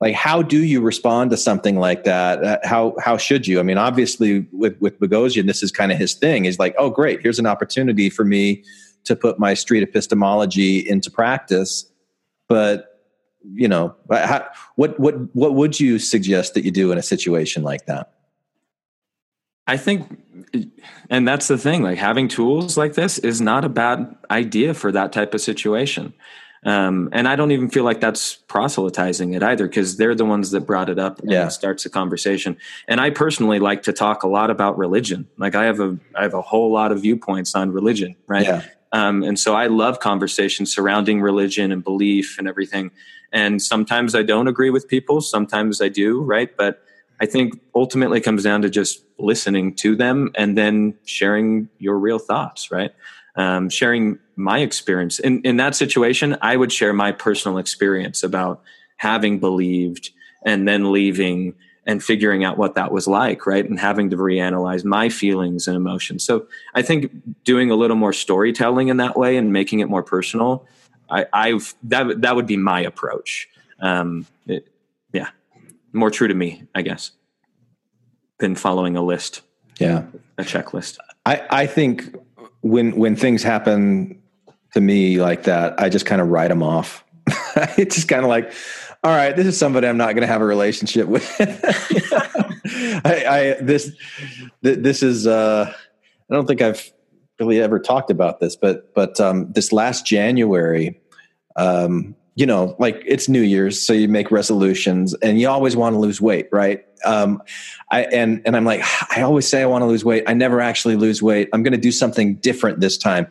Like how do you respond to something like that? Uh, how how should you? I mean obviously with with Boghossian this is kind of his thing. He's like oh great here's an opportunity for me to put my street epistemology into practice. But you know how, what what what would you suggest that you do in a situation like that? I think, and that's the thing, like having tools like this is not a bad idea for that type of situation. Um, and I don't even feel like that's proselytizing it either, because they're the ones that brought it up and Yeah. it starts a conversation. And I personally like to talk a lot about religion. Like I have a, I have a whole lot of viewpoints on religion, right? Yeah. Um, and so I love conversations surrounding religion and belief and everything. And sometimes I don't agree with people, sometimes I do, right? But I think ultimately it comes down to just listening to them and then sharing your real thoughts, right? Um, sharing my experience. In, in that situation, I would share my personal experience about having believed and then leaving and figuring out what that was like, right? And having to reanalyze my feelings and emotions. So I think doing a little more storytelling in that way and making it more personal, I, I've that that would be my approach. Um, it, yeah, more true to me, I guess, than following a list. Yeah, a checklist. I, I think when when things happen to me like that, I just kind of write them off. it's just kind of like, all right, this is somebody I'm not going to have a relationship with. I, I this th- this is uh, I don't think I've really ever talked about this, but but um, this last January, um, you know, like it's New Year's, so you make resolutions, and you always want to lose weight, right? Um, I and and I'm like, I always say I want to lose weight. I never actually lose weight. I'm going to do something different this time.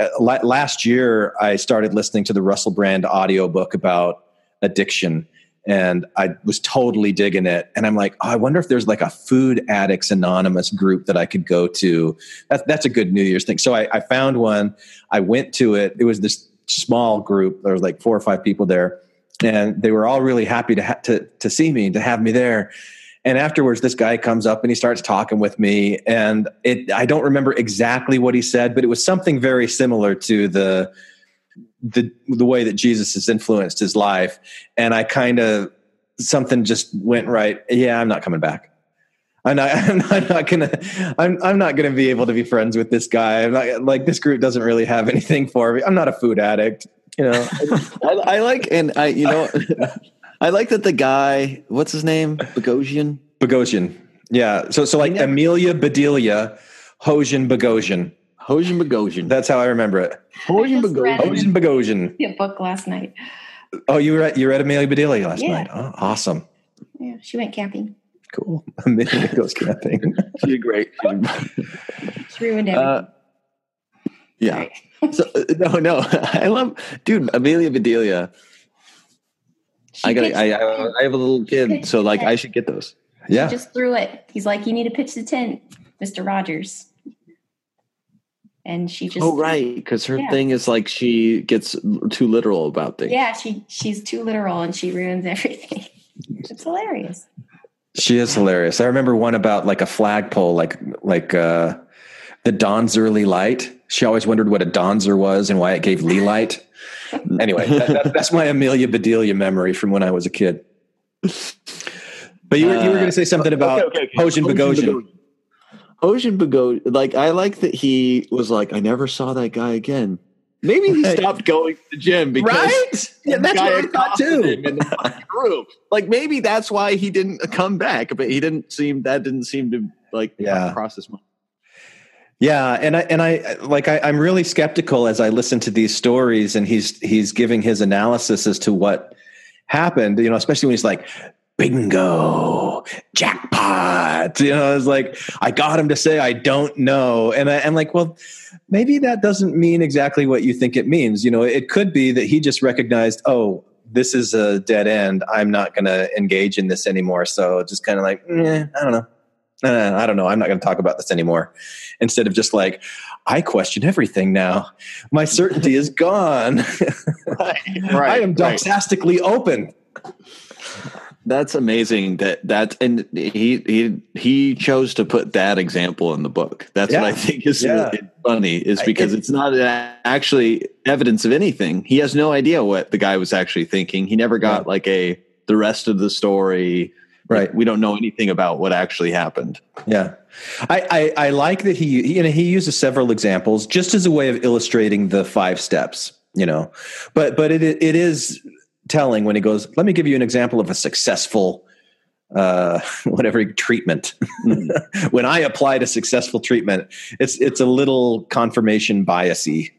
Uh, la- last year, I started listening to the Russell Brand audiobook about addiction, and I was totally digging it. And I'm like, oh, I wonder if there's like a Food Addicts Anonymous group that I could go to. That's that's a good New Year's thing. So I, I found one. I went to it. It was this small group. There was like four or five people there, and they were all really happy to ha- to to see me to have me there. And afterwards, this guy comes up and he starts talking with me, and it I don't remember exactly what he said, but it was something very similar to the the the way that Jesus has influenced his life. And I kind of something just went right. Yeah, I'm not coming back. I'm not. I'm not, I'm not gonna. I'm. I'm not gonna be able to be friends with this guy. I'm not like this group doesn't really have anything for me. I'm not a food addict. You know. I, I like and I you know I like that the guy what's his name Boghossian Boghossian. Yeah. So so like Amelia Bedelia, Hosian Boghossian. Hosian Boghossian. That's how I remember it. Hosian just read Boghossian. Hosian Boghossian. a book last night. Oh, you read you read Amelia Bedelia last Yeah. night. Oh, awesome. Yeah, she went camping. Cool. Amelia goes camping. She did great. She ruined everything. Uh, yeah. So, uh, no, no. I love, dude. Amelia Bedelia. I got. I, I I have a little kid, so like I should get those. He just threw it. He's like, "You need to pitch the tent, Mister Rogers." and she just oh right, because her Yeah. thing is like she gets too literal about things. yeah she she's too literal and she ruins everything. it's hilarious. She is hilarious. I remember one about like a flagpole, like like uh, the dawn's early light. She always wondered what a Donzer was and why it gave Lee light. anyway, that, that, that's my Amelia Bedelia memory from when I was a kid. But you were, you were going to say something about Uh, okay, okay, okay. Hojin Boghossian. Ocean Boghossian, like I like that he was like, I never saw that guy again. Maybe he stopped going to the gym because Right? Yeah, that's guy what I thought too. him in the fucking room. Like maybe that's why he didn't come back, but he didn't seem that didn't seem to like Yeah. process much. Yeah, and I and I like I, I'm really skeptical as I listen to these stories, and he's he's giving his analysis as to what happened. You know, especially when he's like, "Bingo, jackpot." You know, it's like I got him to say, "I don't know," and I, I'm like, well, maybe that doesn't mean exactly what you think it means. You know, it could be that he just recognized, oh. This is a dead end. I'm not going to engage in this anymore. So just kind of like, eh, I don't know. Uh, I don't know. I'm not going to talk about this anymore. Instead of just like, I question everything now. My certainty is gone. I am right. open. That's amazing. That that and he he he chose to put that example in the book. That's what I think is Yeah. really funny. Is I- because it- it's not actually evidence of anything. He has no idea what the guy was actually thinking. He never got like a the rest of the story. Right. we don't know anything about what actually happened. Yeah. I, I, I like that he, you know, he uses several examples just as a way of illustrating the five steps, you know, but, but it, it is telling when he goes, let me give you an example of a successful, uh, whatever treatment. when I applied a successful treatment, it's, it's a little confirmation biasy,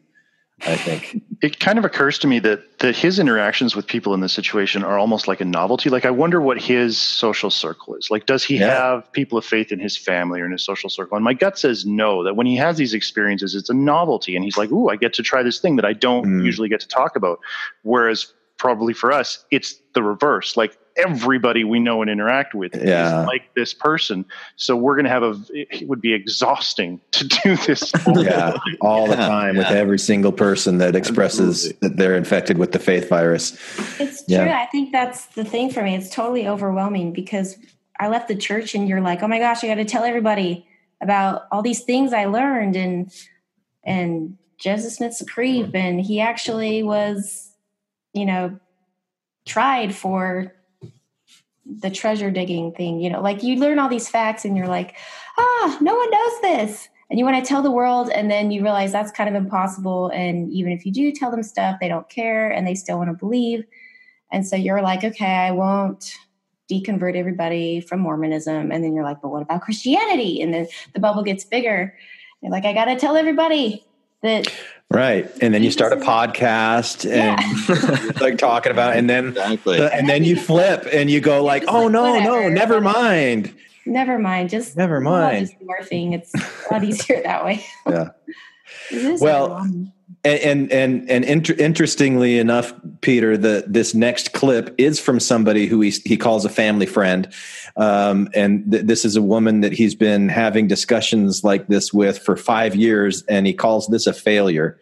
I think. It kind of occurs to me that that his interactions with people in this situation are almost like a novelty. Like I wonder what his social circle is. Like does he Yeah. have people of faith in his family or in his social circle? And my gut says no, that when he has these experiences it's a novelty and he's like, "Ooh, I get to try this thing that I don't Mm. usually get to talk about." Whereas probably for us it's the reverse. Like everybody we know and interact with Yeah. is like this person. So we're going to have a it would be exhausting to do this all the yeah, time. all the Yeah, with every single person that expresses Absolutely. that they're infected with the faith virus. It's Yeah. true. I think that's the thing for me. It's totally overwhelming because I left the church and you're like, oh my gosh, I got to tell everybody about all these things I learned and and Joseph Smith's a creep and he actually was, you know, tried for the treasure digging thing. You know, like you learn all these facts and you're like, ah, no one knows this. And you want to tell the world, and then you realize that's kind of impossible. And even if you do tell them stuff, they don't care and they still want to believe. And so you're like, okay, I won't deconvert everybody from Mormonism. And then you're like, but what about Christianity? And then the bubble gets bigger. You're like, I got to tell everybody that Right. And then you start a podcast and you're, like talking about and then Exactly. and then you flip and you go like, "Oh like, no, no, never mind." never mind, just Never mind. just morphing. It's a lot easier that way. Yeah. Well, overwhelming. And and and, inter- interestingly enough, Peter, the this next clip is from somebody who he he calls a family friend, um, and th- this is a woman that he's been having discussions like this with for five years, and he calls this a failure.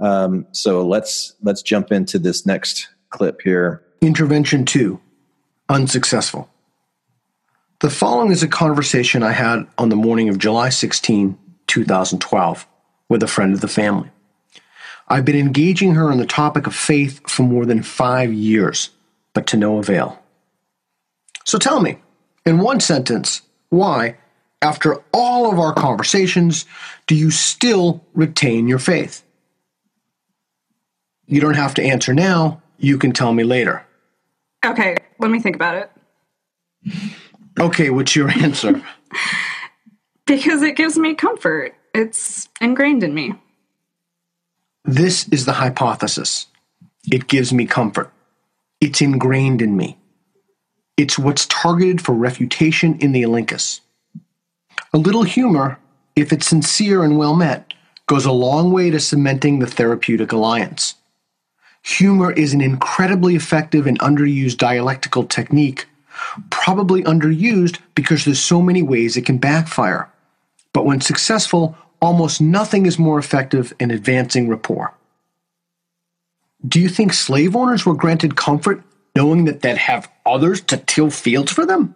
Um, so let's let's jump into this next clip here. Intervention 2 Unsuccessful. The following is a conversation I had on the morning of July 16, 2012, with a friend of the family. I've been engaging her on the topic of faith for more than five years, but to no avail. So tell me, in one sentence, why, after all of our conversations, do you still retain your faith? You don't have to answer now, you can tell me later. Okay, let me think about it. Okay, what's your answer? Because it gives me comfort. It's ingrained in me. This is the hypothesis. It gives me comfort. It's ingrained in me. It's what's targeted for refutation in the Elenchus. A little humor, if it's sincere and well met, goes a long way to cementing the therapeutic alliance. Humor is an incredibly effective and underused dialectical technique, probably underused because there's so many ways it can backfire. But when successful, almost nothing is more effective in advancing rapport. Do you think slave owners were granted comfort knowing that they'd have others to till fields for them?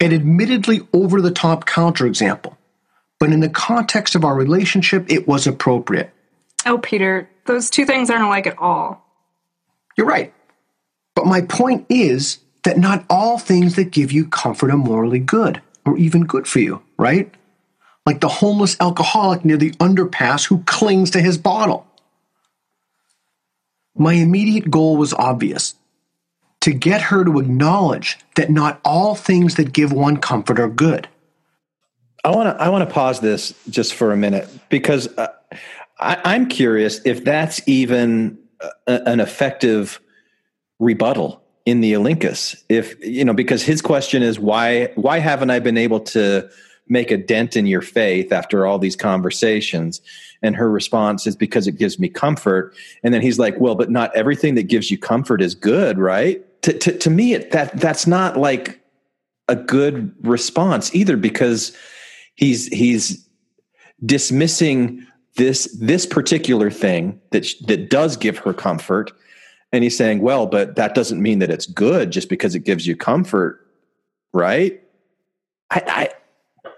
An admittedly over the top counterexample, but in the context of our relationship, it was appropriate. Oh, Peter, those two things aren't alike at all. You're right. But my point is that not all things that give you comfort are morally good or even good for you, right? Like the homeless alcoholic near the underpass who clings to his bottle. My immediate goal was obvious to get her to acknowledge that not all things that give one comfort are good. I want to I want to pause this just for a minute because uh, I, am curious if that's even a, an effective rebuttal in the Elenchus. If you know, because his question is why why haven't I been able to make a dent in your faith after all these conversations? And her response is because it gives me comfort. And then he's like, well, but not everything that gives you comfort is good, right? To, to, to me, it, that that's not like a good response either because he's he's dismissing this this particular thing that that does give her comfort and he's saying well but that doesn't mean that it's good just because it gives you comfort right i, I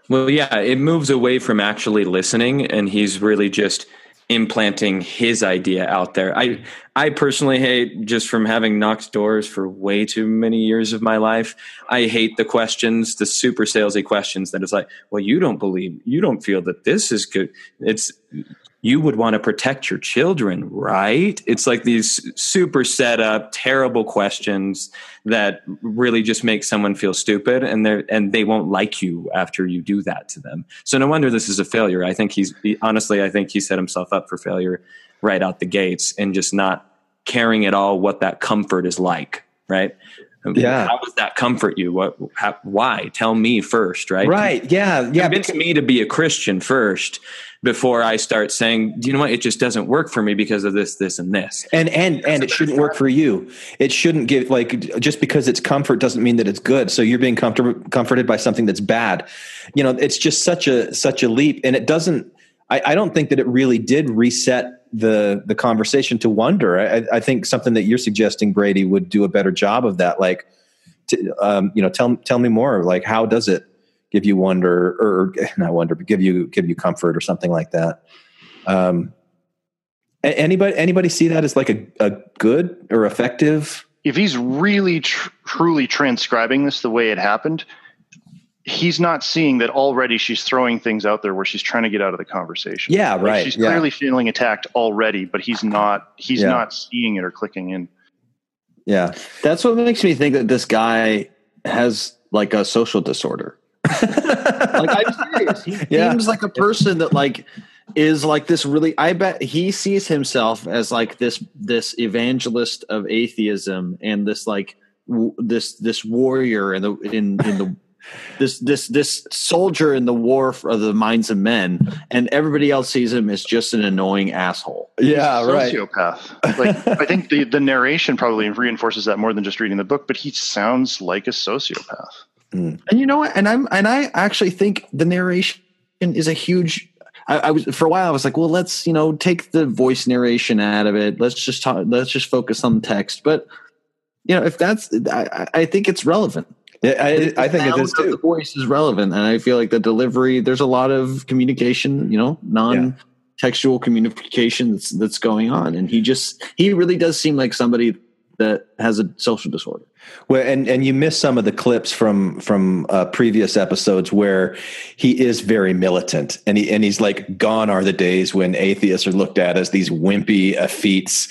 well yeah it moves away from actually listening and he's really just implanting his idea out there. I I personally hate just from having knocked doors for way too many years of my life. I hate the questions, the super salesy questions that it's like, well, you don't believe, you don't feel that this is good. It's you would want to protect your children, right? It's like these super set up, terrible questions that really just make someone feel stupid and they and they won't like you after you do that to them. So no wonder this is a failure. I think he's honestly, I think he set himself up for failure right out the gates and just not caring at all what that comfort is like, right? Yeah. How does that comfort you? What? How, why? Tell me first, right? Right. Yeah. Yeah. Convince me to be a Christian first before I start saying, "Do you know what, it just doesn't work for me because of this, this, and this. And and That's and it shouldn't work for you. It shouldn't give like just because it's comfort doesn't mean that it's good. So you're being comfort, comforted by something that's bad. You know, it's just such a such a leap, and it doesn't. I, I don't think that it really did reset the the conversation to wonder. I, I, think something that you're suggesting, Brady, would do a better job of that. Like, to, um, you know, tell tell me more. Like, how does it give you wonder, or not wonder, but give you give you comfort, or something like that? Um, anybody anybody see that as like a, a good or effective? If he's really tr- truly transcribing this the way it happened, he's not seeing that already she's throwing things out there where she's trying to get out of the conversation. Yeah, like right. She's yeah. clearly feeling attacked already, but he's not he's Yeah. not seeing it or clicking in. Yeah. That's what makes me think that this guy has like a social disorder. like I'm serious. He Yeah. seems like a person that like is like this really I bet he sees himself as like this this evangelist of atheism and this like w- this this warrior in the in in the this this this soldier in the war of the minds of men and everybody else sees him as just an annoying asshole. Yeah, right. Sociopath. Like I think the the narration probably reinforces that more than just reading the book, but he sounds like a sociopath. Mm. And you know what? And I'm and I actually think the narration is a huge. I, I was for a while. I was like, well, let's you know take the voice narration out of it. Let's just talk. Let's just focus on the text. But you know, if that's, I, I think it's relevant. Yeah, I, I think it is too. The voice is relevant, and I feel like the delivery. There's a lot of communication. You know, non. Textual communication that's, that's going on, and he just—he really does seem like somebody that has a social disorder. Well, and and you miss some of the clips from from uh, previous episodes where he is very militant, and he and he's like, "Gone are the days when atheists are looked at as these wimpy effetes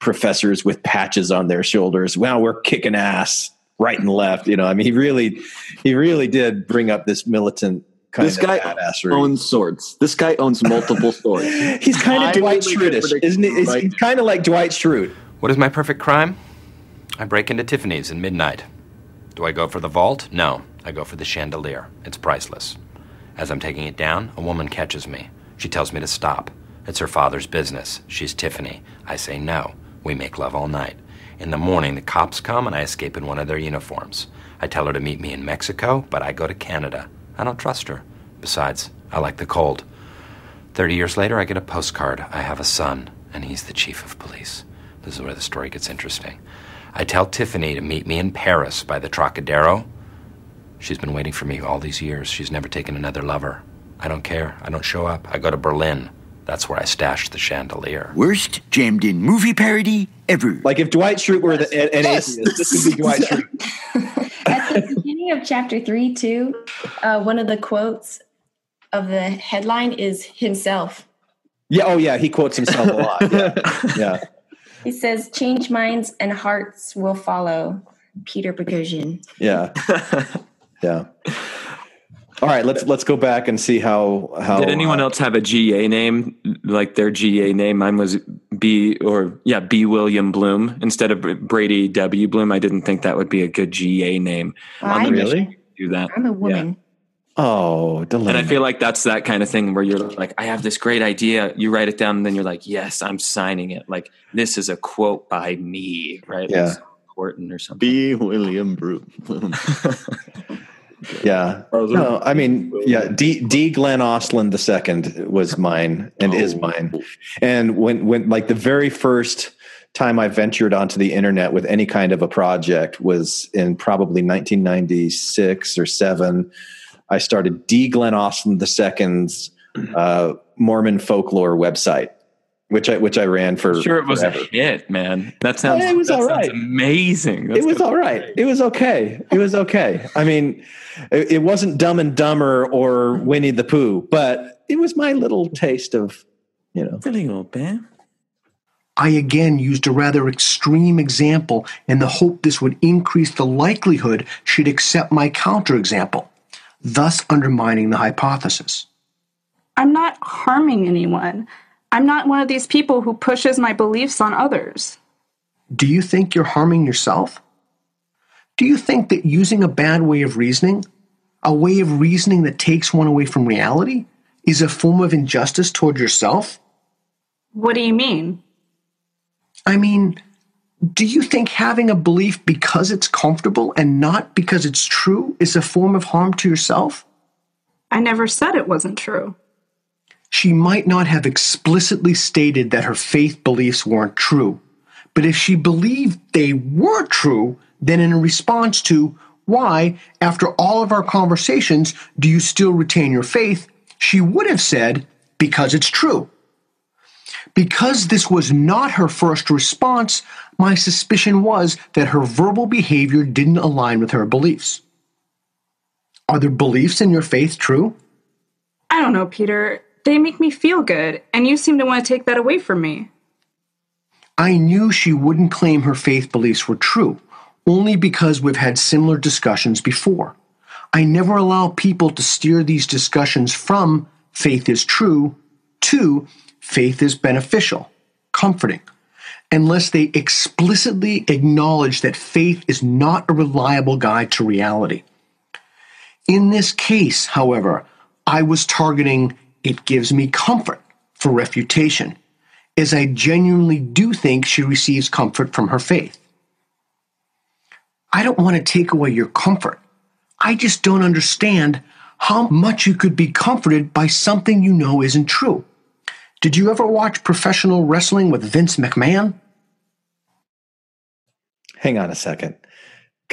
professors with patches on their shoulders. Wow, we're kicking ass right and left." You know, I mean, he really he really did bring up this militant kind this of guy badassery. owns swords. This guy owns multiple swords. He's kind of Highly Dwight Schrute, isn't he? He's right? kind of like Dwight Schrute. What is my perfect crime? I break into Tiffany's at midnight. Do I go for the vault? No, I go for the chandelier. It's priceless. As I'm taking it down, a woman catches me. She tells me to stop. It's her father's business. She's Tiffany. I say no. We make love all night. In the morning, the cops come and I escape in one of their uniforms. I tell her to meet me in Mexico, but I go to Canada. I don't trust her. Besides, I like the cold. 30 years later, I get a postcard. I have a son, and he's the chief of police. This is where the story gets interesting. I tell Tiffany to meet me in Paris by the Trocadero. She's been waiting for me all these years. She's never taken another lover. I don't care. I don't show up. I go to Berlin. That's where I stashed the chandelier. Worst jammed in movie parody ever. Like if Dwight Schrute were the, an, an atheist, this would be Dwight Schrute. At the beginning of chapter three, too, uh, one of the quotes of the headline is himself. Yeah. Oh, yeah. He quotes himself a lot. Yeah. yeah. He says, "Change minds and hearts will follow." Peter Boghossian. Yeah. yeah. All right, let's let's go back and see how how Did anyone uh, else have a GA name like their GA name? Mine was B or yeah B William Bluhm instead of Brady W Bluhm. I didn't think that would be a good GA name. I- the mission Really? Do that. I'm a woman. Oh, And I feel like that's that kind of thing where you're like, I have this great idea. You write it down, and then you're like, yes, I'm signing it. Like this is a quote by me, right? Yeah. Like Horton or something. B. William Bluhm. Yeah. No, I mean, yeah, D D Glenn Ostlund the second was mine and is mine. And when when like the very first time I ventured onto the internet with any kind of a project was in probably 1996 or 7. I started D Glenn the second's uh, Mormon folklore website, which I which I ran for Sure, it was forever. a hit, man. That sounds. Yeah, it was that all. Amazing. That's it was all right. It was okay. It was okay. I mean, it, it wasn't Dumb and Dumber or Winnie the Pooh, but it was my little taste of, you know. Really old man. I again used a rather extreme example in the hope this would increase the likelihood she'd accept my counterexample, thus undermining the hypothesis. I'm not harming anyone. I'm not one of these people who pushes my beliefs on others. Do you think you're harming yourself? Do you think that using a bad way of reasoning, a way of reasoning that takes one away from reality, is a form of injustice toward yourself? What do you mean? I mean, do you think having a belief because it's comfortable and not because it's true is a form of harm to yourself? I never said it wasn't true. She might not have explicitly stated that her faith beliefs weren't true, but if she believed they were true, then in response to, why, after all of our conversations, do you still retain your faith? She would have said, because it's true. Because this was not her first response, my suspicion was that her verbal behavior didn't align with her beliefs. Are the beliefs in your faith true? I don't know, Peter. They make me feel good, and you seem to want to take that away from me. I knew she wouldn't claim her faith beliefs were true, only because we've had similar discussions before. I never allow people to steer these discussions from faith is true to faith is beneficial, comforting, unless they explicitly acknowledge that faith is not a reliable guide to reality. In this case, however, I was targeting it gives me comfort for refutation, as I genuinely do think she receives comfort from her faith. I don't want to take away your comfort. I just don't understand how much you could be comforted by something you know isn't true. Did you ever watch professional wrestling with Vince McMahon? Hang on a second.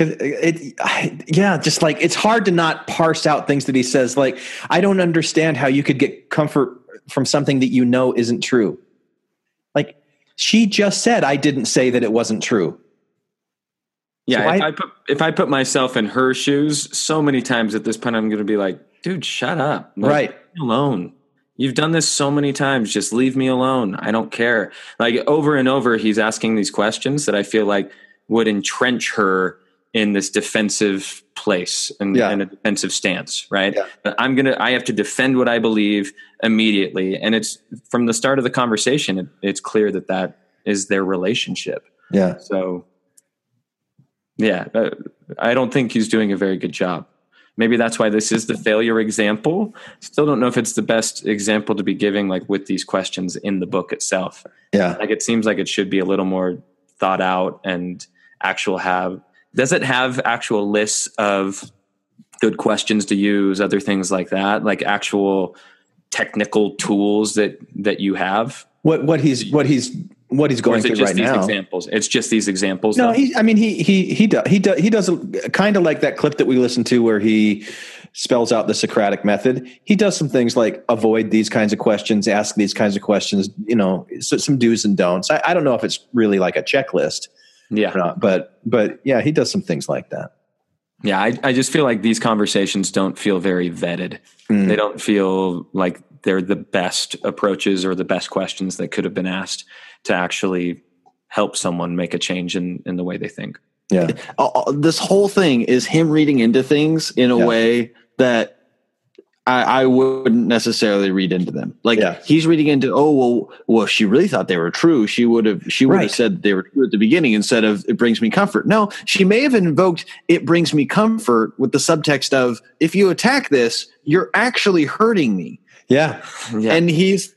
Cause uh, it, I, yeah, just like it's hard to not parse out things that he says. Like, I don't understand how you could get comfort from something that you know isn't true. Like, she just said, I didn't say that it wasn't true. Yeah, So if I- I, put if I put myself in her shoes, so many times at this point, I'm going to be like, "Dude, shut up! Like, Right. leave me alone. You've done this so many times. Just leave me alone. I don't care." Like over and over, he's asking these questions that I feel like would entrench her in this defensive place and, Yeah. and a defensive stance, right? But I'm gonna, I have to defend what I believe immediately, and it's from the start of the conversation. It, it's clear that that is their relationship. Yeah. So, yeah, I don't think he's doing a very good job. Maybe that's why this is the failure example. Still don't know if it's the best example to be giving, like with these questions in the book itself. Yeah. Like it seems like it should be a little more thought out and actual have. Does it have actual lists of good questions to use, other things like that, like actual technical tools that that you have. What what he's what he's what he's going through right now. examples? It's just these examples. No, he. I mean, he he he does he does he does kind of like that clip that we listened to where he spells out the Socratic method. He does some things like avoid these kinds of questions, ask these kinds of questions. You know, so, some do's and don'ts. I, I don't know if it's really like a checklist. Yeah, not, but but yeah, he does some things like that. Yeah, I, I just feel like these conversations don't feel very vetted. Mm. They don't feel like they're the best approaches or the best questions that could have been asked to actually help someone make a change in, in the way they think. Yeah. Uh, this whole thing is him reading into things in a way that I, I wouldn't necessarily read into them. Like he's reading into, oh well, well, she really thought they were true. She would have, she would have said they were true at the beginning instead of it brings me comfort. No, she may have invoked it brings me comfort with the subtext of if you attack this, you're actually hurting me. Yeah. And he's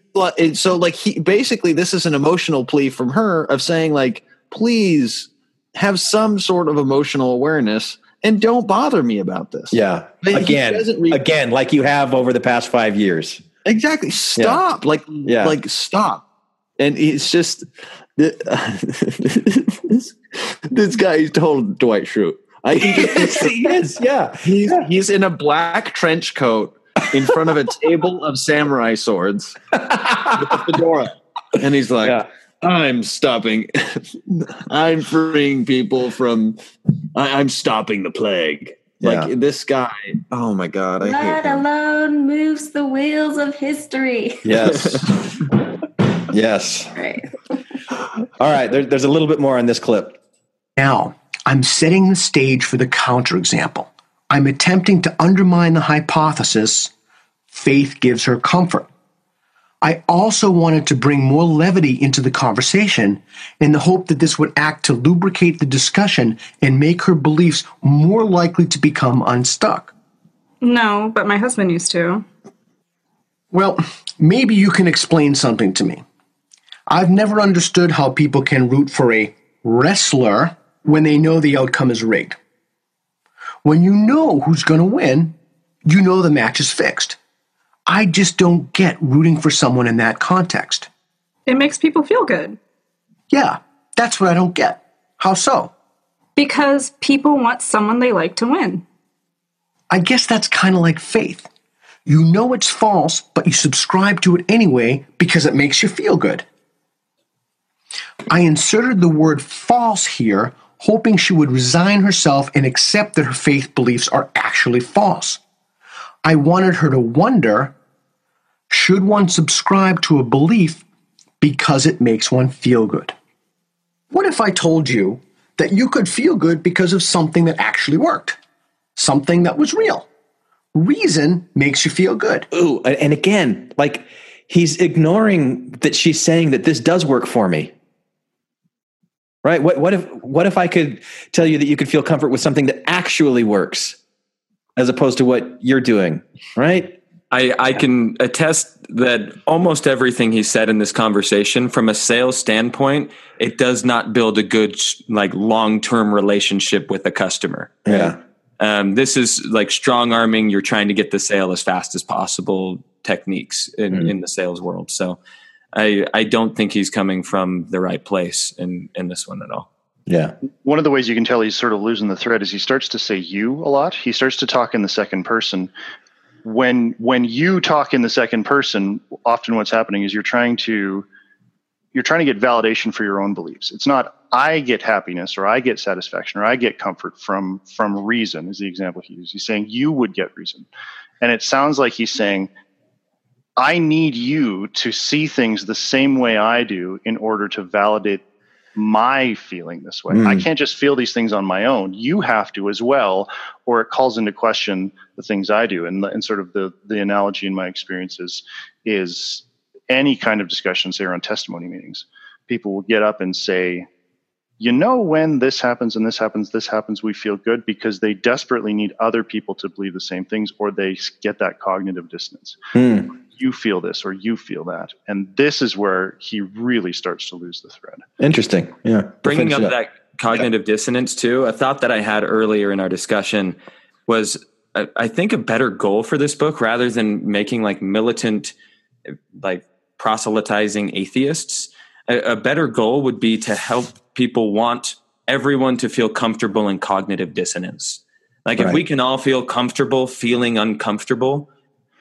so like he basically this is an emotional plea from her of saying like please have some sort of emotional awareness and don't bother me about this. Yeah. But Again, again, like you have over the past five years. Exactly. Stop. Like Yeah. like stop. And it's just this, this guy is total Dwight Schrute. I he is, yeah. He's he's in a black trench coat in front of a table of samurai swords with a fedora. And he's like, I'm stopping I'm freeing people from I, I'm stopping the plague. Like this guy, oh my god, I Blood him. alone moves the wheels of history. Yes. yes. Right. All right. There, there's a little bit more on this clip. Now, I'm setting the stage for the counterexample. I'm attempting to undermine the hypothesis faith gives her comfort. I also wanted to bring more levity into the conversation in the hope that this would act to lubricate the discussion and make her beliefs more likely to become unstuck. No, but my husband used to. Well, maybe you can explain something to me. I've never understood how people can root for a wrestler when they know the outcome is rigged. When you know who's going to win, you know the match is fixed. I just don't get rooting for someone in that context. It makes people feel good. Yeah, that's what I don't get. How so? Because people want someone they like to win. I guess that's kind of like faith. You know it's false, but you subscribe to it anyway because it makes you feel good. I inserted the word false here, hoping she would resign herself and accept that her faith beliefs are actually false. I wanted her to wonder should one subscribe to a belief because it makes one feel good? What if I told you that you could feel good because of something that actually worked? Something that was real. Reason makes you feel good. Ooh, and again, like he's ignoring that she's saying that this does work for me. Right? What what if what if I could tell you that you could feel comfort with something that actually works as opposed to what you're doing, right? I, I can attest that almost everything he said in this conversation, from a sales standpoint, it does not build a good like long term relationship with a customer. Yeah. Um, this is like strong arming. You're trying to get the sale as fast as possible techniques in, in the sales world. So I I don't think he's coming from the right place in in this one at all. Yeah. One of the ways you can tell he's sort of losing the thread is he starts to say you a lot. He starts to talk in the second person. When when you talk in the second person, often what's happening is you're trying to you're trying to get validation for your own beliefs. It's not I get happiness or I get satisfaction or I get comfort from from reason is the example he used. He's saying you would get reason. And it sounds like he's saying I need you to see things the same way I do in order to validate my feeling this way. Mm. I can't just feel these things on my own. You have to as well, or it calls into question the things I do. And, and sort of the, the analogy in my experiences is any kind of discussion, say around testimony meetings, people will get up and say, you know, when this happens and this happens, this happens, we feel good because they desperately need other people to believe the same things or they get that cognitive dissonance. Hmm. You feel this or you feel that. And this is where he really starts to lose the thread. Interesting. Yeah. bringing Finish up that cognitive dissonance too a thought that i had earlier in our discussion was I, I think a better goal for this book, rather than making like militant, like proselytizing atheists, a, a better goal would be to help people want everyone to feel comfortable in cognitive dissonance. Like if we can all feel comfortable feeling uncomfortable,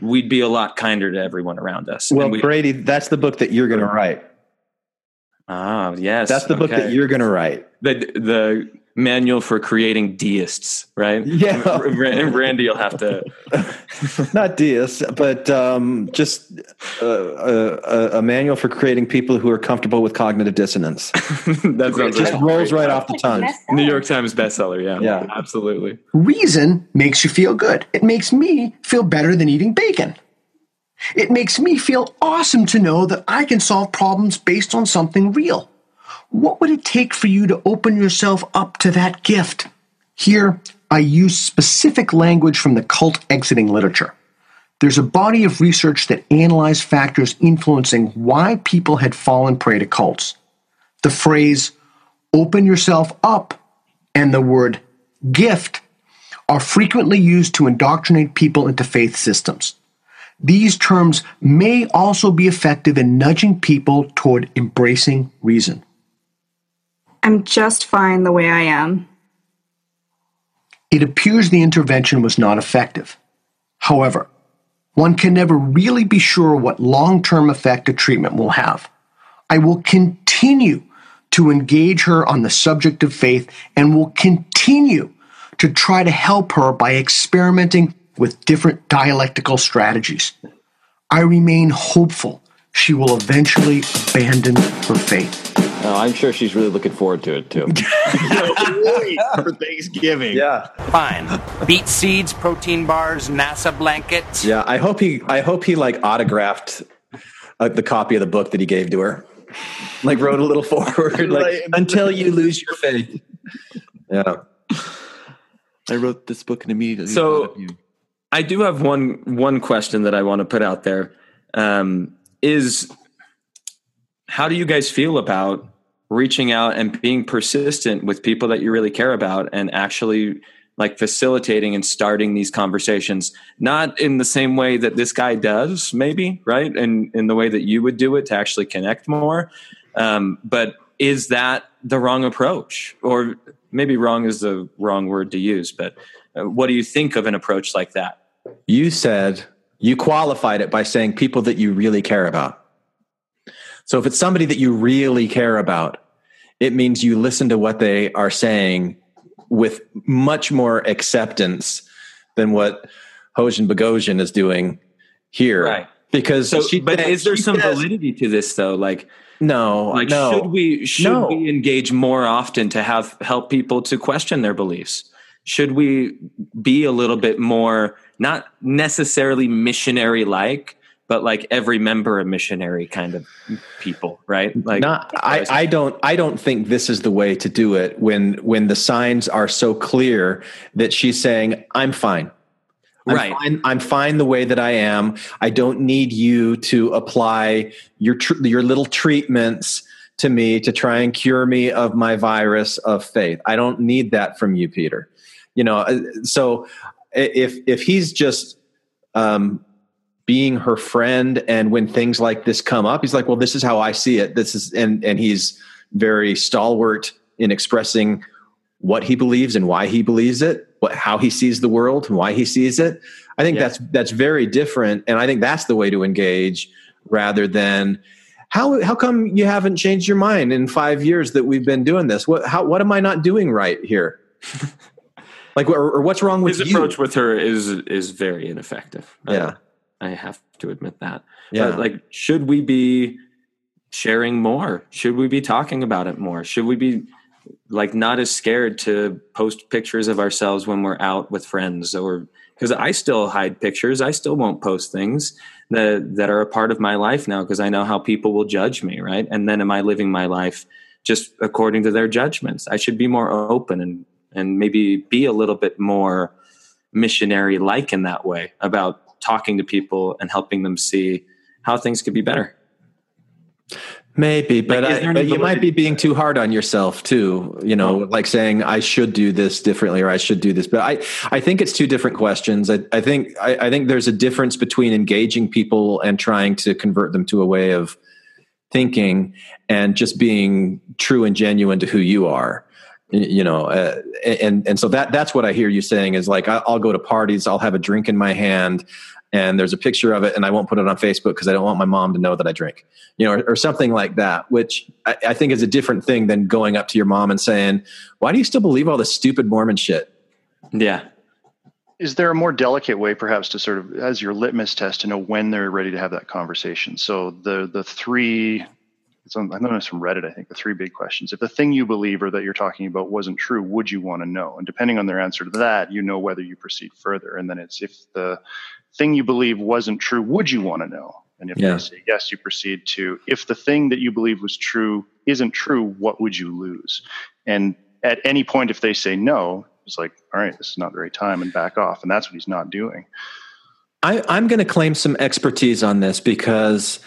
we'd be a lot kinder to everyone around us. Well, we- Brady, that's the book that you're going to write. Ah, yes. That's the book that you're going to write. The the manual for creating deists, right? Yeah. Ra- Randy will have to. Not deists, but um, just uh, uh, a, a manual for creating people who are comfortable with cognitive dissonance. that It just rolls right off the tongue. New York Times bestseller. Yeah. Yeah. Absolutely. Reason makes you feel good. It makes me feel better than eating bacon. It makes me feel awesome to know that I can solve problems based on something real. What would it take for you to open yourself up to that gift? Here, I use specific language from the cult exiting literature. There's a body of research that analyzed factors influencing why people had fallen prey to cults. The phrase, open yourself up, and the word gift are frequently used to indoctrinate people into faith systems. These terms may also be effective in nudging people toward embracing reason. I'm just fine the way I am. It appears the intervention was not effective. However, one can never really be sure what long term effect a treatment will have. I will continue to engage her on the subject of faith and will continue to try to help her by experimenting with different dialectical strategies. I remain hopeful she will eventually abandon her faith. Oh, I'm sure she's really looking forward to it too. for Thanksgiving. Yeah. Fine. Beet seeds, protein bars, NASA blankets. Yeah, I hope he. I hope he like autographed uh, the copy of the book that he gave to her. Like wrote a little forward, like until you lose your faith. Yeah. I wrote this book and immediately So- of you. I do have one one question that I want to put out there. Um, is how do you guys feel about reaching out and being persistent with people that you really care about and actually like facilitating and starting these conversations? Not in the same way that this guy does maybe right? And in the way that you would do it to actually connect more. Um, but is that the wrong approach? Or maybe wrong is the wrong word to use but uh, what do you think of an approach like that? You said you qualified it by saying people that you really care about. So if it's somebody that you really care about, it means you listen to what they are saying with much more acceptance than what Hoshin Boghossian is doing here. Right. Because so she- but is there some says- validity to this though like no like no. should we should No. we engage more often to have help people to question their beliefs should we be a little bit more not necessarily missionary like but like every member a missionary kind of people right like Not, I, I don't I don't think this is the way to do it when when the signs are so clear that she's saying I'm fine. I'm Right. fine, I'm fine the way that I am. I don't need you to apply your tr- your little treatments to me to try and cure me of my virus of faith. I don't need that from you, Peter. You know, uh, so if if he's just um, being her friend and when things like this come up he's like well this is how i see it. This is and and he's very stalwart in expressing what he believes and why he believes it what how he sees the world and why he sees it. I think that's that's very different. And i think that's the way to engage rather than how how come you haven't changed your mind in 5 years that we've been doing this? What how what am i not doing right here like or, or what's wrong with his you approach with her is is very ineffective Yeah. I, I have to admit that Yeah. but like should we be sharing more should we be talking about it more should we be like not as scared to post pictures of ourselves when we're out with friends or because I still hide pictures. I still won't post things that that are a part of my life now because I know how people will judge me, right? And then am I living my life just according to their judgments? I should be more open and and maybe be a little bit more missionary like in that way about talking to people and helping them see how things could be better. Maybe, but, Like, I, but you might be being too hard on yourself too. You know, oh. like saying I should do this differently or I should do this. But I, I think it's two different questions. I, I think I, I think there's a difference between engaging people and trying to convert them to a way of thinking and just being true and genuine to who you are. Y- You know, uh, and and so that that's what I hear you saying is like I- I'll go to parties, I'll have a drink in my hand, and there's a picture of it, and I won't put it on Facebook because I don't want my mom to know that I drink, you know, or, or something like that. Which I, I think is a different thing than going up to your mom and saying, "Why do you still believe all this stupid Mormon shit?" Yeah. Is there a more delicate way, perhaps, to sort of as your litmus test to know when they're ready to have that conversation? So the the three, it's on, I know it's from Reddit. I think the three big questions. If the thing you believe or that you're talking about wasn't true, would you want to know? And depending on their answer to that, you know whether you proceed further. And then it's if the thing you believe wasn't true, would you want to know? And if Yeah. they say yes, you proceed to if the thing that you believe was true isn't true, what would you lose? And at any point, if they say no, it's like, all right, this is not the right time, and back off. And that's what he's not doing. I, I'm going to claim some expertise on this because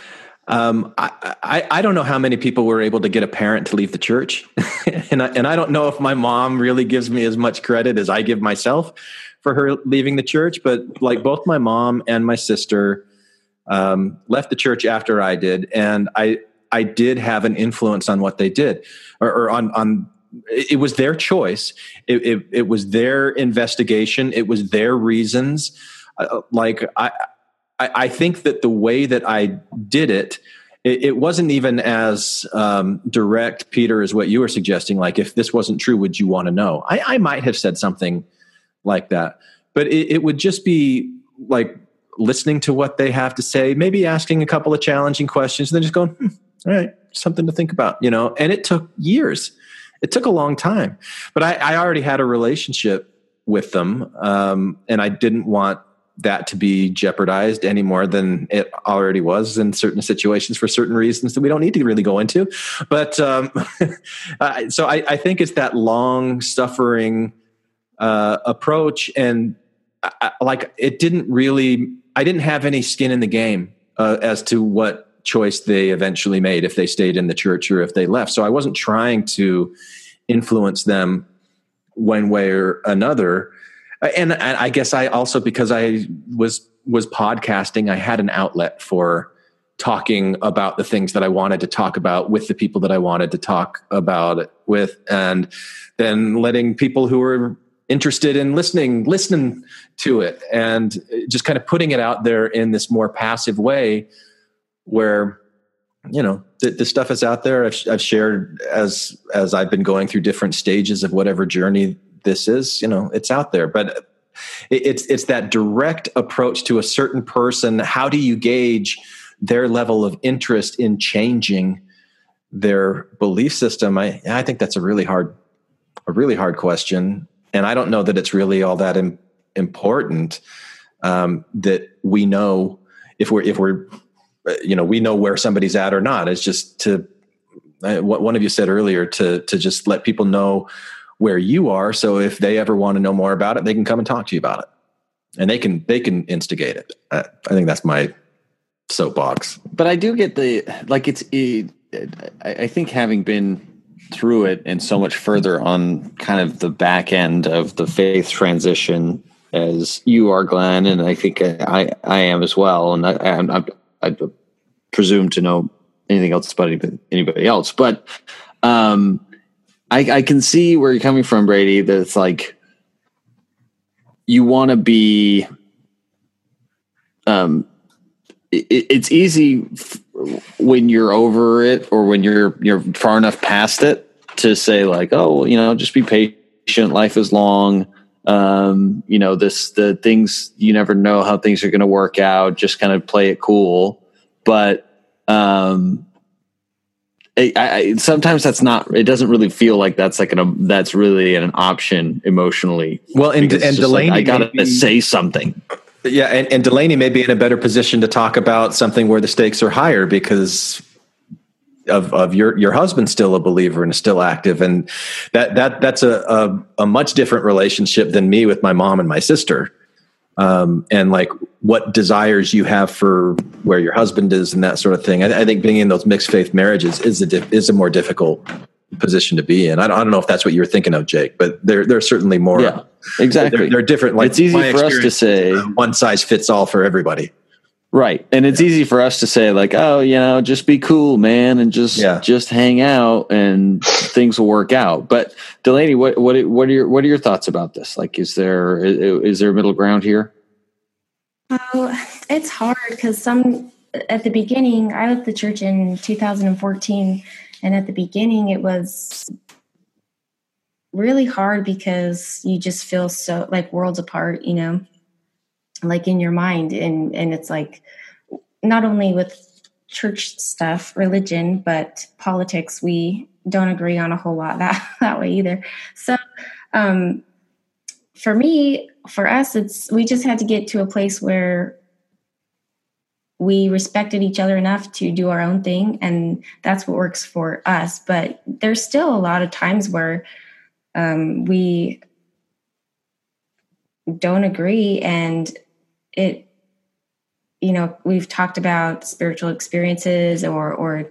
um, I, I, I don't know how many people were able to get a parent to leave the church, and I, and I don't know if my mom really gives me as much credit as I give myself for her leaving the church. But like both my mom and my sister um, left the church after I did, and I I did have an influence on what they did, or, or on on it was their choice. It, it, it was their investigation. It was their reasons. Uh, like I, I, I think that the way that I did it, it, it wasn't even as um, direct, Peter, as what you were suggesting. Like, if this wasn't true, would you want to know? I, I might have said something like that, but it, it would just be like listening to what they have to say, maybe asking a couple of challenging questions, and then just going, hmm, all right, something to think about, you know. And it took years. It took a long time, but I, I already had a relationship with them, um, and I didn't want that to be jeopardized any more than it already was in certain situations for certain reasons that we don't need to really go into. But um, so I, I think it's that long suffering uh, approach, and I, I- like it didn't really. I didn't have any skin in the game uh, as to what choice they eventually made if they stayed in the church or if they left. So I wasn't trying to influence them one way or another. Uh, And, and I guess I also because I was was podcasting, I had an outlet for talking about the things that I wanted to talk about with the people that I wanted to talk about it with, and then letting people who were interested in listening listen to it, and just kind of putting it out there in this more passive way, where you know the, the stuff is out there. I've, I've shared as as I've been going through different stages of whatever journey this is. You know, it's out there, but it's it's that direct approach to a certain person. How do you gauge their level of interest in changing their belief system? I I think that's a really hard a really hard question, and I don't know that it's really all that Im- important um, that we know if we're if we're you know we know where somebody's at or not. It's just to what one of you said earlier to to just let people know where you are. So if they ever want to know more about it, they can come and talk to you about it, and they can they can instigate it. I, I think that's my soapbox. but I do get the like it's it, I, I think having been through it and so much further on kind of the back end of the faith transition as you are, Glenn, and I think I I am as well, and I I'm, I'm, I presume to know anything else about anybody, anybody else, but um, I I can see where you're coming from, Brady. That it's like you want to be um it, it's easy f- when you're over it or when you're you're far enough past it to say like oh you know just be patient. Life is long. Um you know this the things you never know how things are going to work out. Just kind of play it cool. But um I, I, sometimes that's not it doesn't really feel like that's like an um, that's really an option emotionally. Well, and- and just like, Delaney i gotta be- say something. Yeah, and, and Delaney may be in a better position to talk about something where the stakes are higher because of of your your husband's still a believer and is still active, and that that that's a a, a much different relationship than me with my mom and my sister. Um, and like what desires you have for where your husband is and that sort of thing. I, I think being in those mixed faith marriages is a is a more difficult position to be in. I don't, I don't know if that's what you were thinking of, Jake, but there there's certainly more. Yeah, exactly. They're, they're different. Like it's easy for us to say one size fits all for everybody. Right. And it's easy for us to say like, oh, you know, just be cool, man, and just just hang out and things will work out. But Delaney, what what what are your what are your thoughts about this? Like is there is, is there a middle ground here? Oh, it's hard because some at the beginning, I left the church in 2014, and at the beginning, it was really hard because you just feel so like worlds apart, you know, like in your mind, and and it's like not only with church stuff, religion, but politics. We don't agree on a whole lot that that way either. So, um, for me, for us, it's we just had to get to a place where we respected each other enough to do our own thing, and that's what works for us. But there's still a lot of times where um, we don't agree, and it, you know, we've talked about spiritual experiences or or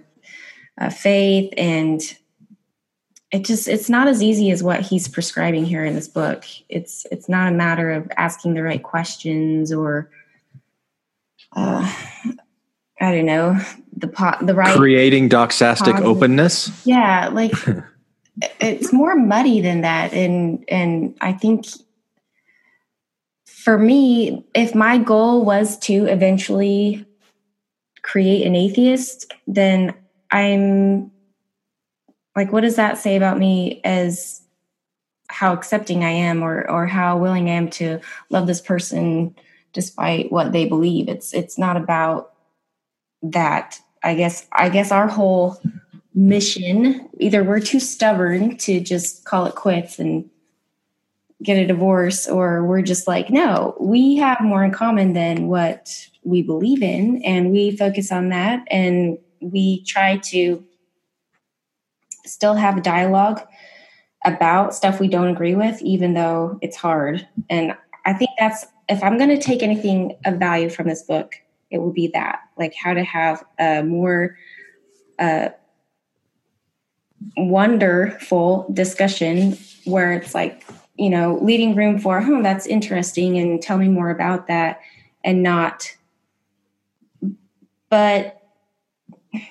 uh, faith and it just it's not as easy as what he's prescribing here in this book it's it's not a matter of asking the right questions or uh i don't know the pot the right Creating doxastic positive- openness. yeah like it's more muddy than that and and i think for me if my goal was to eventually create an atheist then i'm like what does that say about me as how accepting i am or or how willing i am to love this person despite what they believe? It's it's not about that. I guess i guess our whole mission either we're too stubborn to just call it quits and get a divorce or we're just like no we have more in common than what we believe in and we focus on that and we try to still have a dialogue about stuff we don't agree with even though it's hard. And i think that's if i'm going to take anything of value from this book it will be that like how to have a more uh, wonderful discussion where it's like you know leaving room for oh that's interesting and tell me more about that and not. But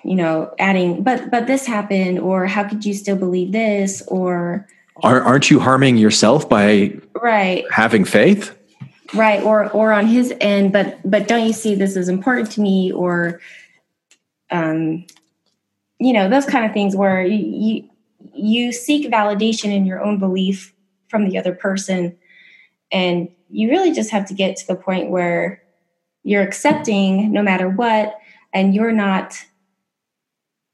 you know adding but but this happened or how could you still believe this? or Are, aren't you harming yourself by right. having faith? right or or on his end but but don't you see this is important to me? or um you know those kind of things where you you, you seek validation in your own belief from the other person. And you really just have to get to the point where you're accepting no matter what and you're not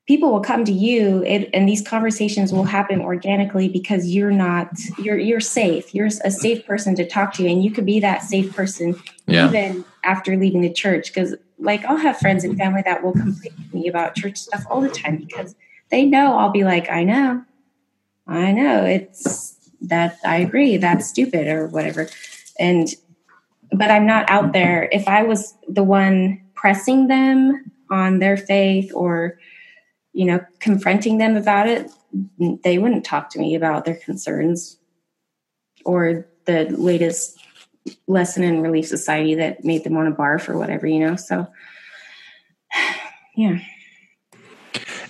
people will come to you it, and these conversations will happen organically because you're not you're you're safe. You're a safe person to talk to and you could be that safe person Yeah. even after leaving the church because like i'll have friends and family that will complain to me about church stuff all the time because they know i'll be like i know. I know. It's that i agree that's stupid or whatever. And but i'm not out there. If i was the one pressing them on their faith or you know confronting them about it they wouldn't talk to me about their concerns or the latest lesson in relief society that made them want to barf or whatever you know? So yeah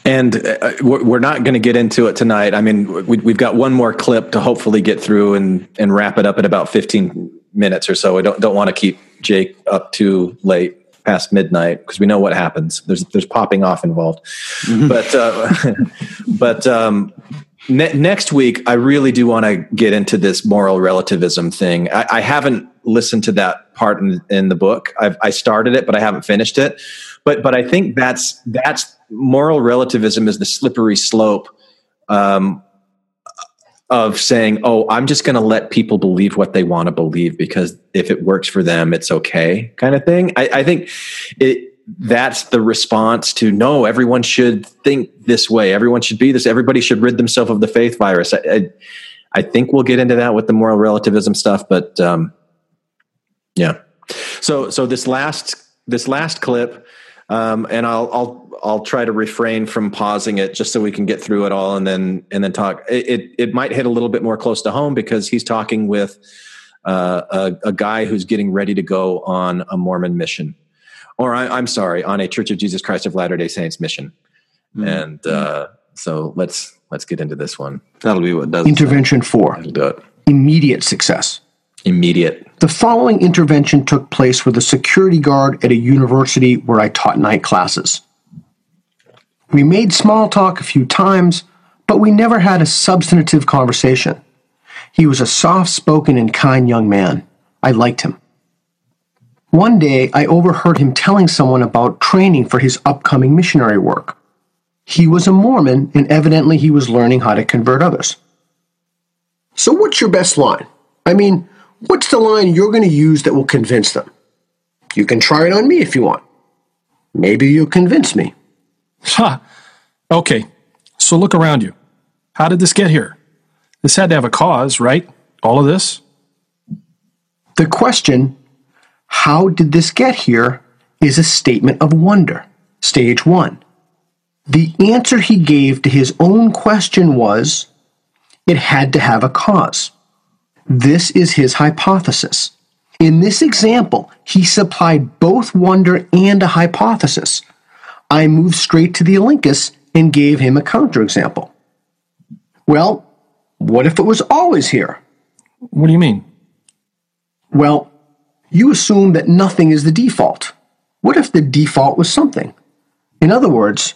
And uh, we're we're not going to get into it tonight. I mean, we, we've got one more clip to hopefully get through and, and wrap it up in about 15 minutes or so. I don't, don't want to keep Jake up too late past midnight because we know what happens. There's, there's popping off involved. But, uh, but um, ne- next week, I really do want to get into this moral relativism thing. I, I haven't listened to that part in, in the book. I've, I started it, but I haven't finished it. But, but I think that's, that's moral relativism is the slippery slope um, of saying, "Oh, I'm just going to let people believe what they want to believe because if it works for them, it's okay," kind of thing. I, I think it that's the response to no. Everyone should think this way. Everyone should be this. Everybody should rid themselves of the faith virus. I, I, I think we'll get into that with the moral relativism stuff, but um, Yeah. So so this last this last clip, um, and I'll I'll I'll try to refrain from pausing it just so we can get through it all and then and then talk. It it, it might hit a little bit more close to home because he's talking with uh, a, a guy who's getting ready to go on a Mormon mission, or I, am sorry, on a Church of Jesus Christ of Latter Day Saints mission. Mm-hmm. And uh, so let's let's get into this one. That'll be what does intervention four. That'll do it. Immediate success. Immediate. The following intervention took place with a security guard at a university where I taught night classes. We made small talk a few times, but we never had a substantive conversation. He was a soft spoken and kind young man. I liked him. One day, I overheard him telling someone about training for his upcoming missionary work. He was a Mormon, and evidently he was learning how to convert others. So, what's your best line? I mean, what's the line you're going to use that will convince them? You can try it on me if you want. Maybe you'll convince me. Ha! Okay, so look around you. How did this get here? This had to have a cause, right? All of this? The question, how did this get here, is a statement of wonder. Stage one. The answer he gave to his own question was, it had to have a cause. This is his hypothesis. In this example, he supplied both wonder and a hypothesis. I moved straight to the Elenchus and gave him a counterexample. Well, what if it was always here? What do you mean? Well, you assume that nothing is the default. What if the default was something? In other words,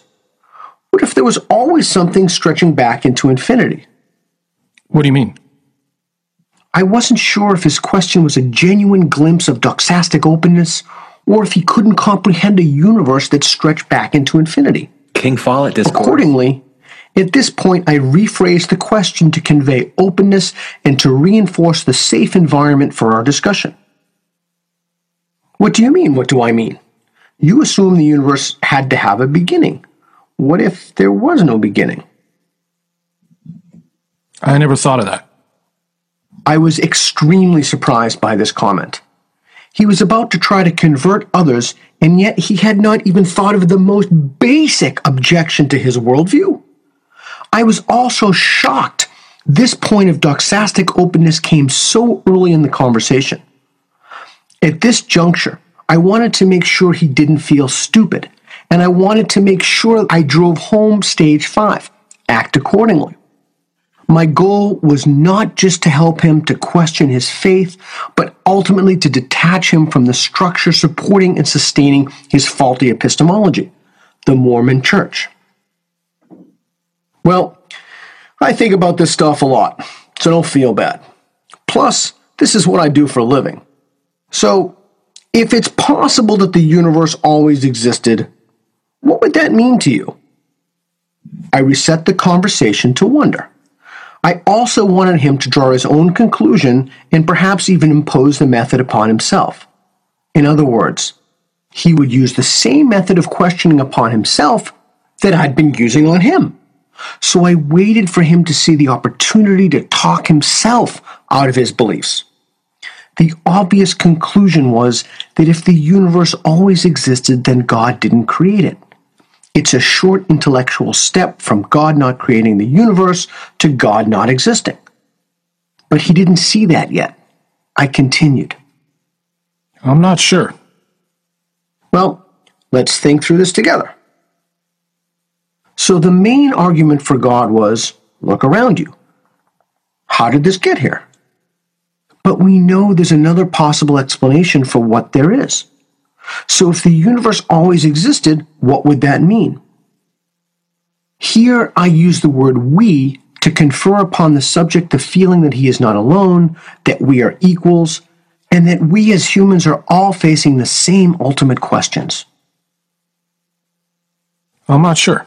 what if there was always something stretching back into infinity? What do you mean? I wasn't sure if his question was a genuine glimpse of doxastic openness or if he couldn't comprehend a universe that stretched back into infinity. King Follett discourse. Accordingly, at this point, I rephrased the question to convey openness and to reinforce the safe environment for our discussion. What do you mean? What do I mean? You assume the universe had to have a beginning. What if there was no beginning? I never thought of that. I was extremely surprised by this comment. He was about to try to convert others, and yet he had not even thought of the most basic objection to his worldview. I was also shocked this point of doxastic openness came so early in the conversation. At this juncture, I wanted to make sure he didn't feel stupid, and I wanted to make sure I drove home stage five. Act accordingly. My goal was not just to help him to question his faith, but ultimately to detach him from the structure supporting and sustaining his faulty epistemology, the Mormon Church. Well, I think about this stuff a lot, so don't feel bad. Plus, this is what I do for a living. So, if it's possible that the universe always existed, what would that mean to you? I reset the conversation to wonder. I also wanted him to draw his own conclusion and perhaps even impose the method upon himself. In other words, he would use the same method of questioning upon himself that I'd been using on him. So I waited for him to see the opportunity to talk himself out of his beliefs. The obvious conclusion was that if the universe always existed, then God didn't create it. It's a short intellectual step from God not creating the universe to God not existing. But he didn't see that yet. I continued. I'm not sure. Well, let's think through this together. So the main argument for God was look around you. How did this get here? But we know there's another possible explanation for what there is. So if the universe always existed, what would that mean? Here I use the word we to confer upon the subject the feeling that he is not alone, that we are equals, and that we as humans are all facing the same ultimate questions. I'm not sure.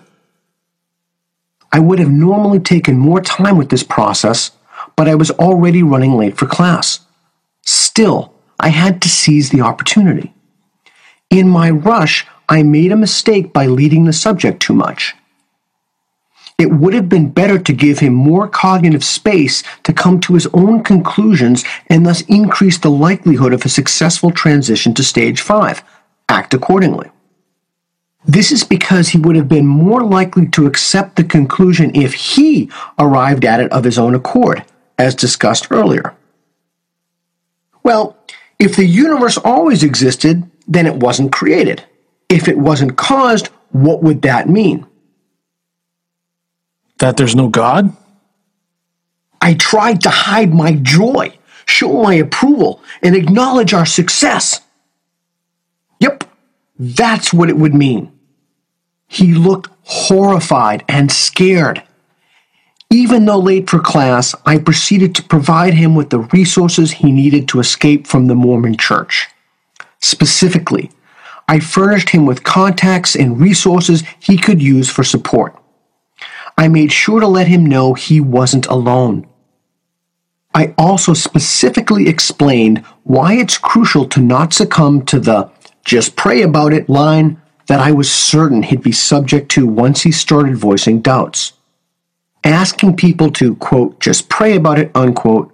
I would have normally taken more time with this process, but I was already running late for class. Still, I had to seize the opportunity. In my rush, I made a mistake by leading the subject too much. it would have been better to give him more cognitive space to come to his own conclusions and thus increase the likelihood of a successful transition to stage 5. Act accordingly. This is because he would have been more likely to accept the conclusion if he arrived at it of his own accord, as discussed earlier. Well, if the universe always existed, then it wasn't created. If it wasn't caused, what would that mean? That there's no God? I tried to hide my joy, show my approval, and acknowledge our success. Yep, that's what it would mean. He looked horrified and scared. Even though late for class, I proceeded to provide him with the resources he needed to escape from the Mormon church. Specifically, I furnished him with contacts and resources he could use for support. I made sure to let him know he wasn't alone. I also specifically explained why it's crucial to not succumb to the just pray about it line that I was certain he'd be subject to once he started voicing doubts. Asking people to, quote, just pray about it, unquote,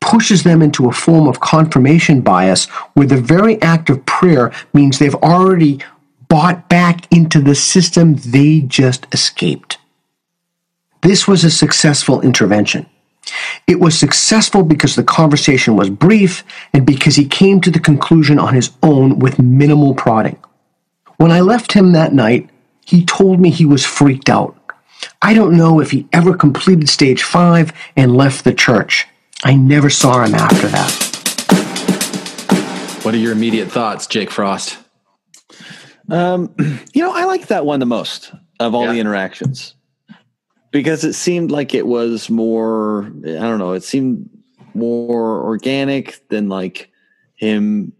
pushes them into a form of confirmation bias where the very act of prayer means they've already bought back into the system they just escaped. This was a successful intervention. It was successful because the conversation was brief and because he came to the conclusion on his own with minimal prodding. When I left him that night, he told me he was freaked out. I don't know if he ever completed stage five and left the church. I never saw him after that. What are your immediate thoughts, Jake Frost? Um, you know, I like that one the most of all yeah. the interactions because it seemed like it was more, I don't know, it seemed more organic than like him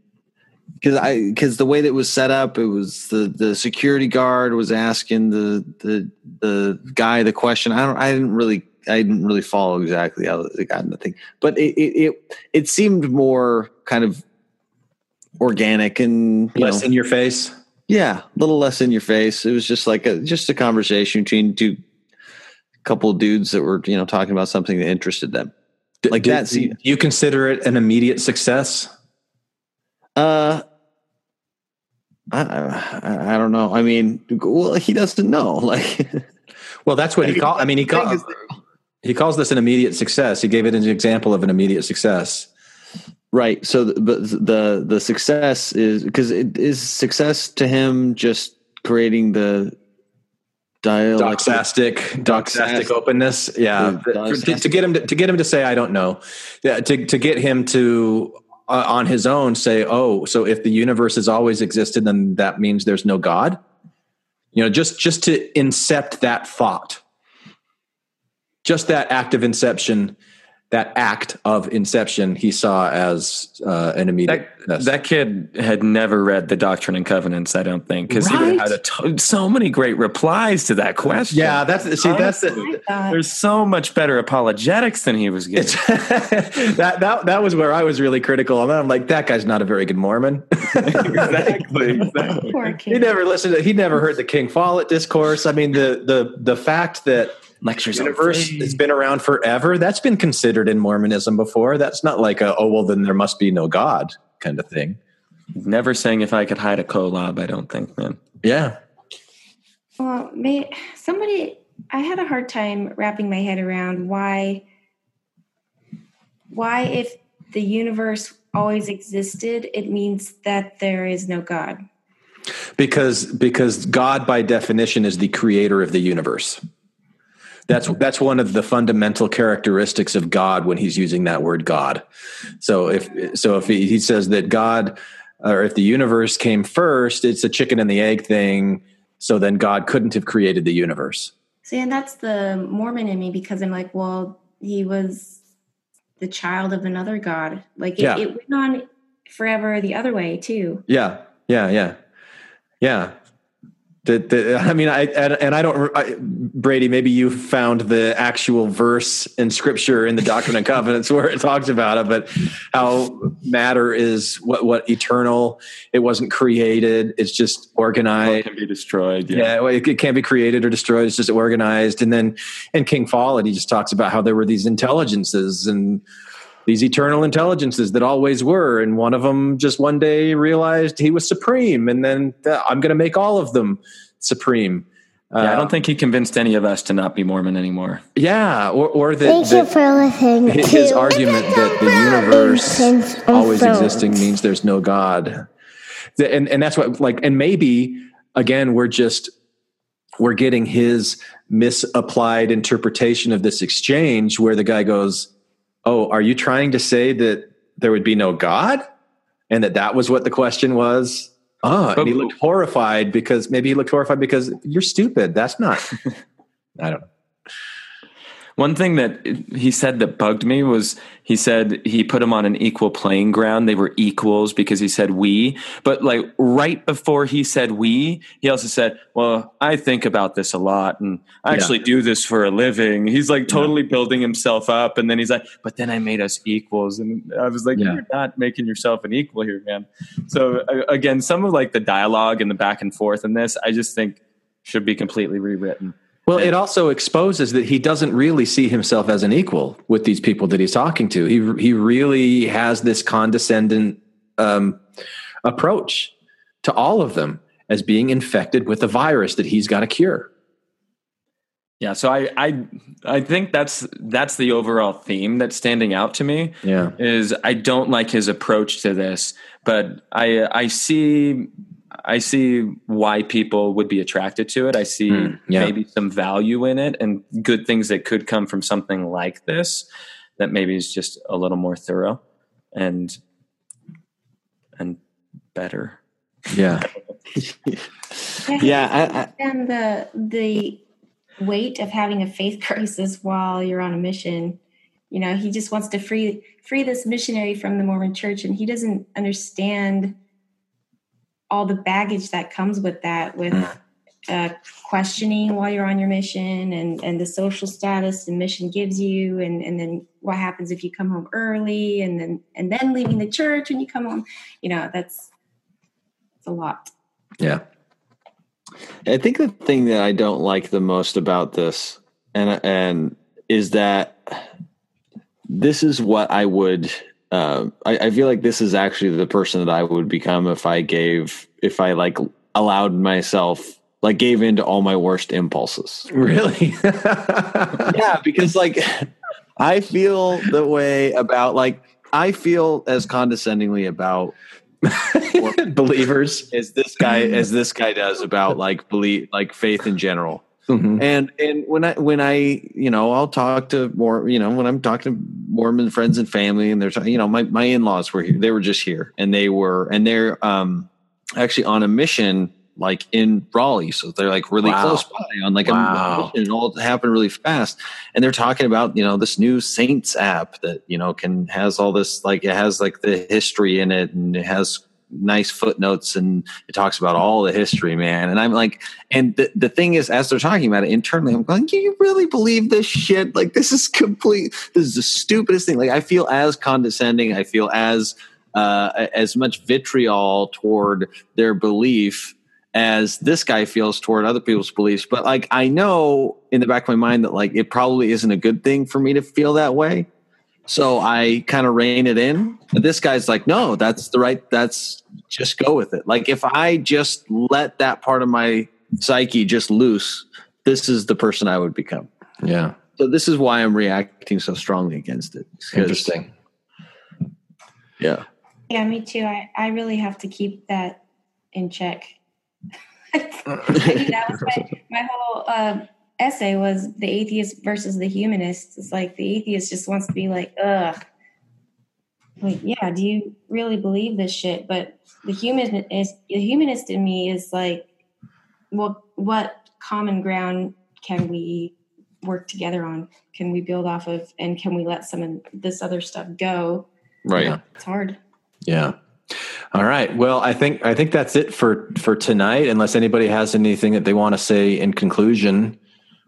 because I because the way that was set up, it was the the security guard was asking the the the guy the question. I don't I didn't really I didn't really follow exactly how they got in the thing, but it it it, it seemed more kind of organic and less know, in your face. Yeah, a little less in your face. It was just like a just a conversation between two couple of dudes that were you know talking about something that interested them. Like Did, that. Do you consider it an immediate success? Uh, I, I, I don't know. I mean, well, he doesn't know. Like, well, that's what he called. I mean, he called. He calls this an immediate success. He gave it an example of an immediate success. Right. So, the, but the the success is because it is success to him just creating the doxastic doxastic openness yeah to, to, get him to, to, get him to say i don't know yeah, to, to get him to Uh, on his own say, "Oh, so if the universe has always existed, then that means there's no God." You know, just just to incept that thought, just that act of inception that act of inception he saw as uh, an immediate. That, that, kid had never read the Doctrine and Covenants, I don't think, because right? he had a so many great replies to that question. Yeah, that's see, Honestly, that's the, there's so much better apologetics than he was getting. that that that was where I was really critical, and I'm like, that guy's not a very good Mormon. exactly, exactly. He never listened. To, he never heard the King Follett discourse. I mean, the the the fact that lectures universe has been around forever. That's been considered in Mormonism before. That's not like a oh well then there must be no God kind of thing. Never saying if I could Hie to Kolob, I don't think, man. Yeah. Well, may somebody I had a hard time wrapping my head around why why if the universe always existed, it means that there is no God. Because because God by definition is the creator of the universe. That's that's one of the fundamental characteristics of God when he's using that word God. So if so if he, he says that God or if the universe came first, it's a chicken and the egg thing. So then God couldn't have created the universe. See, and that's the Mormon in me because I'm like, well, he was the child of another God. Like it, yeah. it went on forever the other way too. Yeah, yeah, yeah, yeah. That, that I mean, I and, and I don't, I, Brady. Maybe you found the actual verse in Scripture in the Doctrine and Covenants where it talks about it, but how matter is what what eternal. It wasn't created. It's just organized. It can be destroyed. Yeah, Yeah. well, it, it can't be created or destroyed. It's just organized. And then in King Follett, he just talks about how there were these intelligences and these eternal intelligences that always were. And one of them just one day realized he was supreme. And then uh, I'm going to make all of them supreme. yeah, I Uh, don't think he convinced any of us to not be Mormon anymore. Yeah, or, or that, Thank you for listening his to argument that the universe always Thrones. existing means there's no God. The- And and that's what like and maybe again we're just we're getting his misapplied interpretation of this exchange where the guy goes, "Oh, are you trying to say that there would be no God?" And that that was what the question was. Oh, and he looked horrified because maybe he looked horrified because you're stupid. That's not. I don't know. One thing that he said that bugged me was he said he put them on an equal playing ground. They were equals because he said we. But like right before he said we, he also said, Well, I think about this a lot and I Yeah. actually do this for a living. He's like totally building himself up. And then he's like, But then I made us equals. And I was like, Yeah. You're not making yourself an equal here, man. So again, some of like the dialogue and the back and forth in this, I just think should be completely rewritten. Well, it also exposes that he doesn't really see himself as an equal with these people that he's talking to. He he really has this condescending um, approach to all of them as being infected with a virus that he's got to cure. Yeah, so I I I think that's that's the overall theme that's standing out to me. Yeah. Is I don't like his approach to this, but I I see I see why people would be attracted to it. I see Hmm, yeah. maybe some value in it and good things that could come from something like this that maybe is just a little more thorough and and better. Yeah. Yeah, and the the weight of having a faith crisis while you're on a mission. You know, he just wants to free free this missionary from the Mormon Church, and he doesn't understand all the baggage that comes with that, with uh, questioning while you're on your mission, and and the social status the mission gives you, and and then what happens if you come home early, and then and then leaving the church when you come home. You know, that's it's a lot. Yeah. I think the thing that I don't like the most about this, and and is that this is what I would. Uh, I, I feel like this is actually the person that I would become if I gave, if I like allowed myself, like gave in to all my worst impulses. Really? yeah, because like I feel the way about like I feel as condescendingly about believers as this guy as this guy does about like believe like faith in general. And and when I when I you know I'll talk to more you know when I'm talking to Mormon friends and family and they're talking you know my my in laws were here. They were just here and they were and they're um actually on a mission like in Raleigh. So they're like really Wow. close by on like Wow. a mission. And all happened really fast. And they're talking about you know this new Saints app that you know can has all this like it has like the history in it and it has nice footnotes and it talks about all the history, man. And I'm like, and the, the thing is, as they're talking about it internally, I'm going, you really believe this shit? Like, this is complete, this is the stupidest thing. Like, I feel as condescending, I feel as, uh, as much vitriol toward their belief as this guy feels toward other people's beliefs. But like, I know in the back of my mind that like, it probably isn't a good thing for me to feel that way. So I kind of rein it in. But this guy's like, no, that's the right, that's just go with it. Like if I just let that part of my psyche just loose, this is the person I would become. Yeah. So this is why I'm reacting so strongly against it. Interesting. Yeah. Yeah, me too. I, I really have to keep that in check. I think that was my, my whole uh, essay was the atheist versus the humanist. It's like the atheist just wants to be like, ugh. Like, yeah, do you really believe this shit? But the human is the humanist in me is like, well, what common ground can we work together on? Can we build off of, and can we let some of this other stuff go? Right. It's hard. Yeah. All right. Well, I think I think that's it for for tonight. Unless anybody has anything that they want to say in conclusion,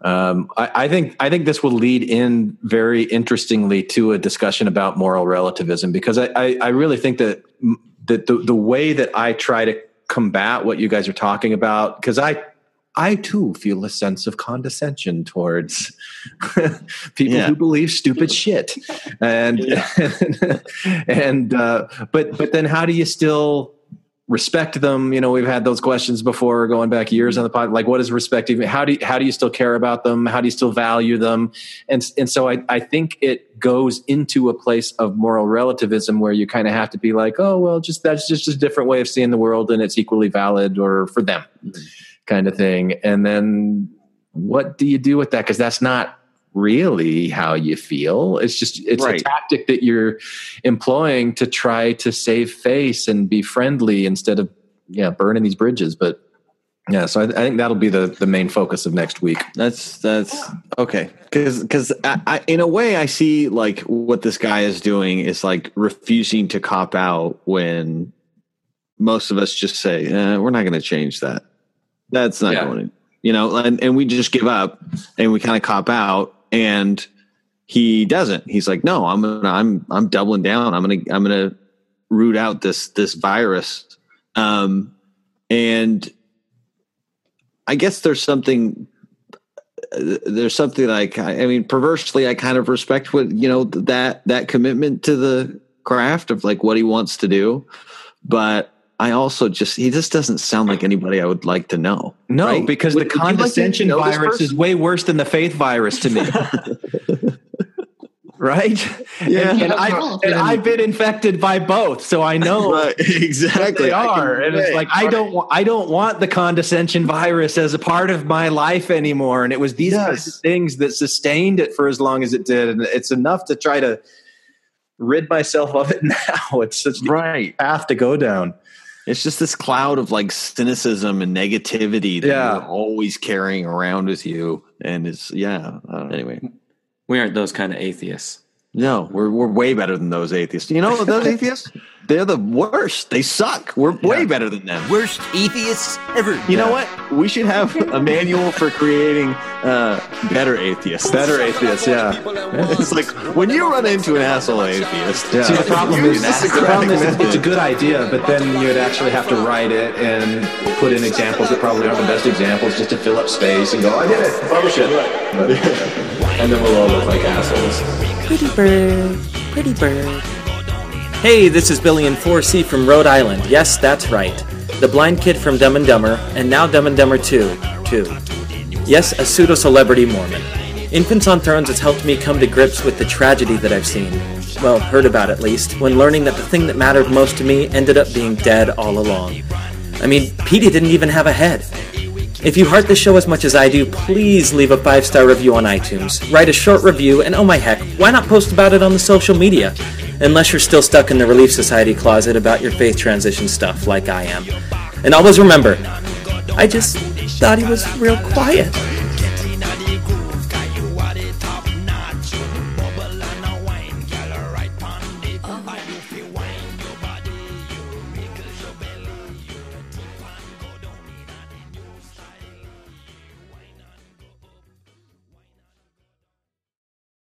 um, I, I think I think this will lead in very interestingly to a discussion about moral relativism because I I, I really think that that the the way that I try to combat what you guys are talking about because I I too feel a sense of condescension towards people Yeah. who believe stupid shit, and and uh, but but then how do you still respect them? You know, we've had those questions before, going back years on the pod. Like, what is respect even? How do you, how do you still care about them? How do you still value them? And and so I I think it goes into a place of moral relativism where you kind of have to be like, oh well, just that's just a different way of seeing the world, and it's equally valid or for them mm-hmm. kind of thing. And then what do you do with that? Because that's not really how you feel. It's just it's a tactic that you're employing to try to save face and be friendly instead of yeah burning these bridges. But yeah, so I, I think that'll be the the main focus of next week. That's that's okay because because I, I, in a way I see like what this guy is doing is like refusing to cop out when most of us just say eh, we're not going to change that. That's not Yeah. going to you know, and and we just give up and we kind of cop out and he doesn't. He's like, no, I'm gonna, I'm I'm doubling down. I'm gonna I'm gonna root out this this virus. Um, and I guess there's something there's something like I mean perversely I kind of respect what you know that that commitment to the craft of like what he wants to do but I also just he just doesn't sound like anybody I would like to know No, right? because Would- the would you like condescension virus is way worse than the faith virus to me. right? Yeah. And, and I and I've been infected by both, so I know Right, exactly. what they are. And it's like I don't wa- I don't want the condescension virus as a part of my life anymore. And it was these kinds of things that sustained it for as long as it did. And it's enough to try to rid myself of it now. It's such a right path to go down. It's just this cloud of like cynicism and negativity that Yeah. you're always carrying around with you, and it's yeah. Uh, anyway, We aren't those kind of atheists. No, we're we're way better than those atheists. You know those atheists? They're the worst. They suck. We're way better than them. Worst atheists ever. You know what? We should have a manual for creating uh, better atheists. Better atheists, yeah. it's like when you run into an asshole atheist. Yeah. See, the problem is, the the problem is it's a good idea, but then you'd actually have to write it and put in examples that probably aren't the best examples just to fill up space and go, I did it, publish it. But- and then we'll all look like assholes. Pretty bird, pretty bird. Hey, this is Billy in 4C from Rhode Island. Yes, that's right. The blind kid from Dumb and Dumber, and now Dumb and Dumber 2, too. Yes, a pseudo celebrity Mormon. Infants on Thrones has helped me come to grips with the tragedy that I've seen. Well, heard about at least, when learning that the thing that mattered most to me ended up being dead all along. I mean, Petey didn't even have a head. If you heart the show as much as I do, please leave a five star review on iTunes, write a short review, and oh my heck, why not post about it on the social media? Unless you're still stuck in the Relief Society closet about your faith transition stuff like I am. And always remember, I just thought he was real quiet.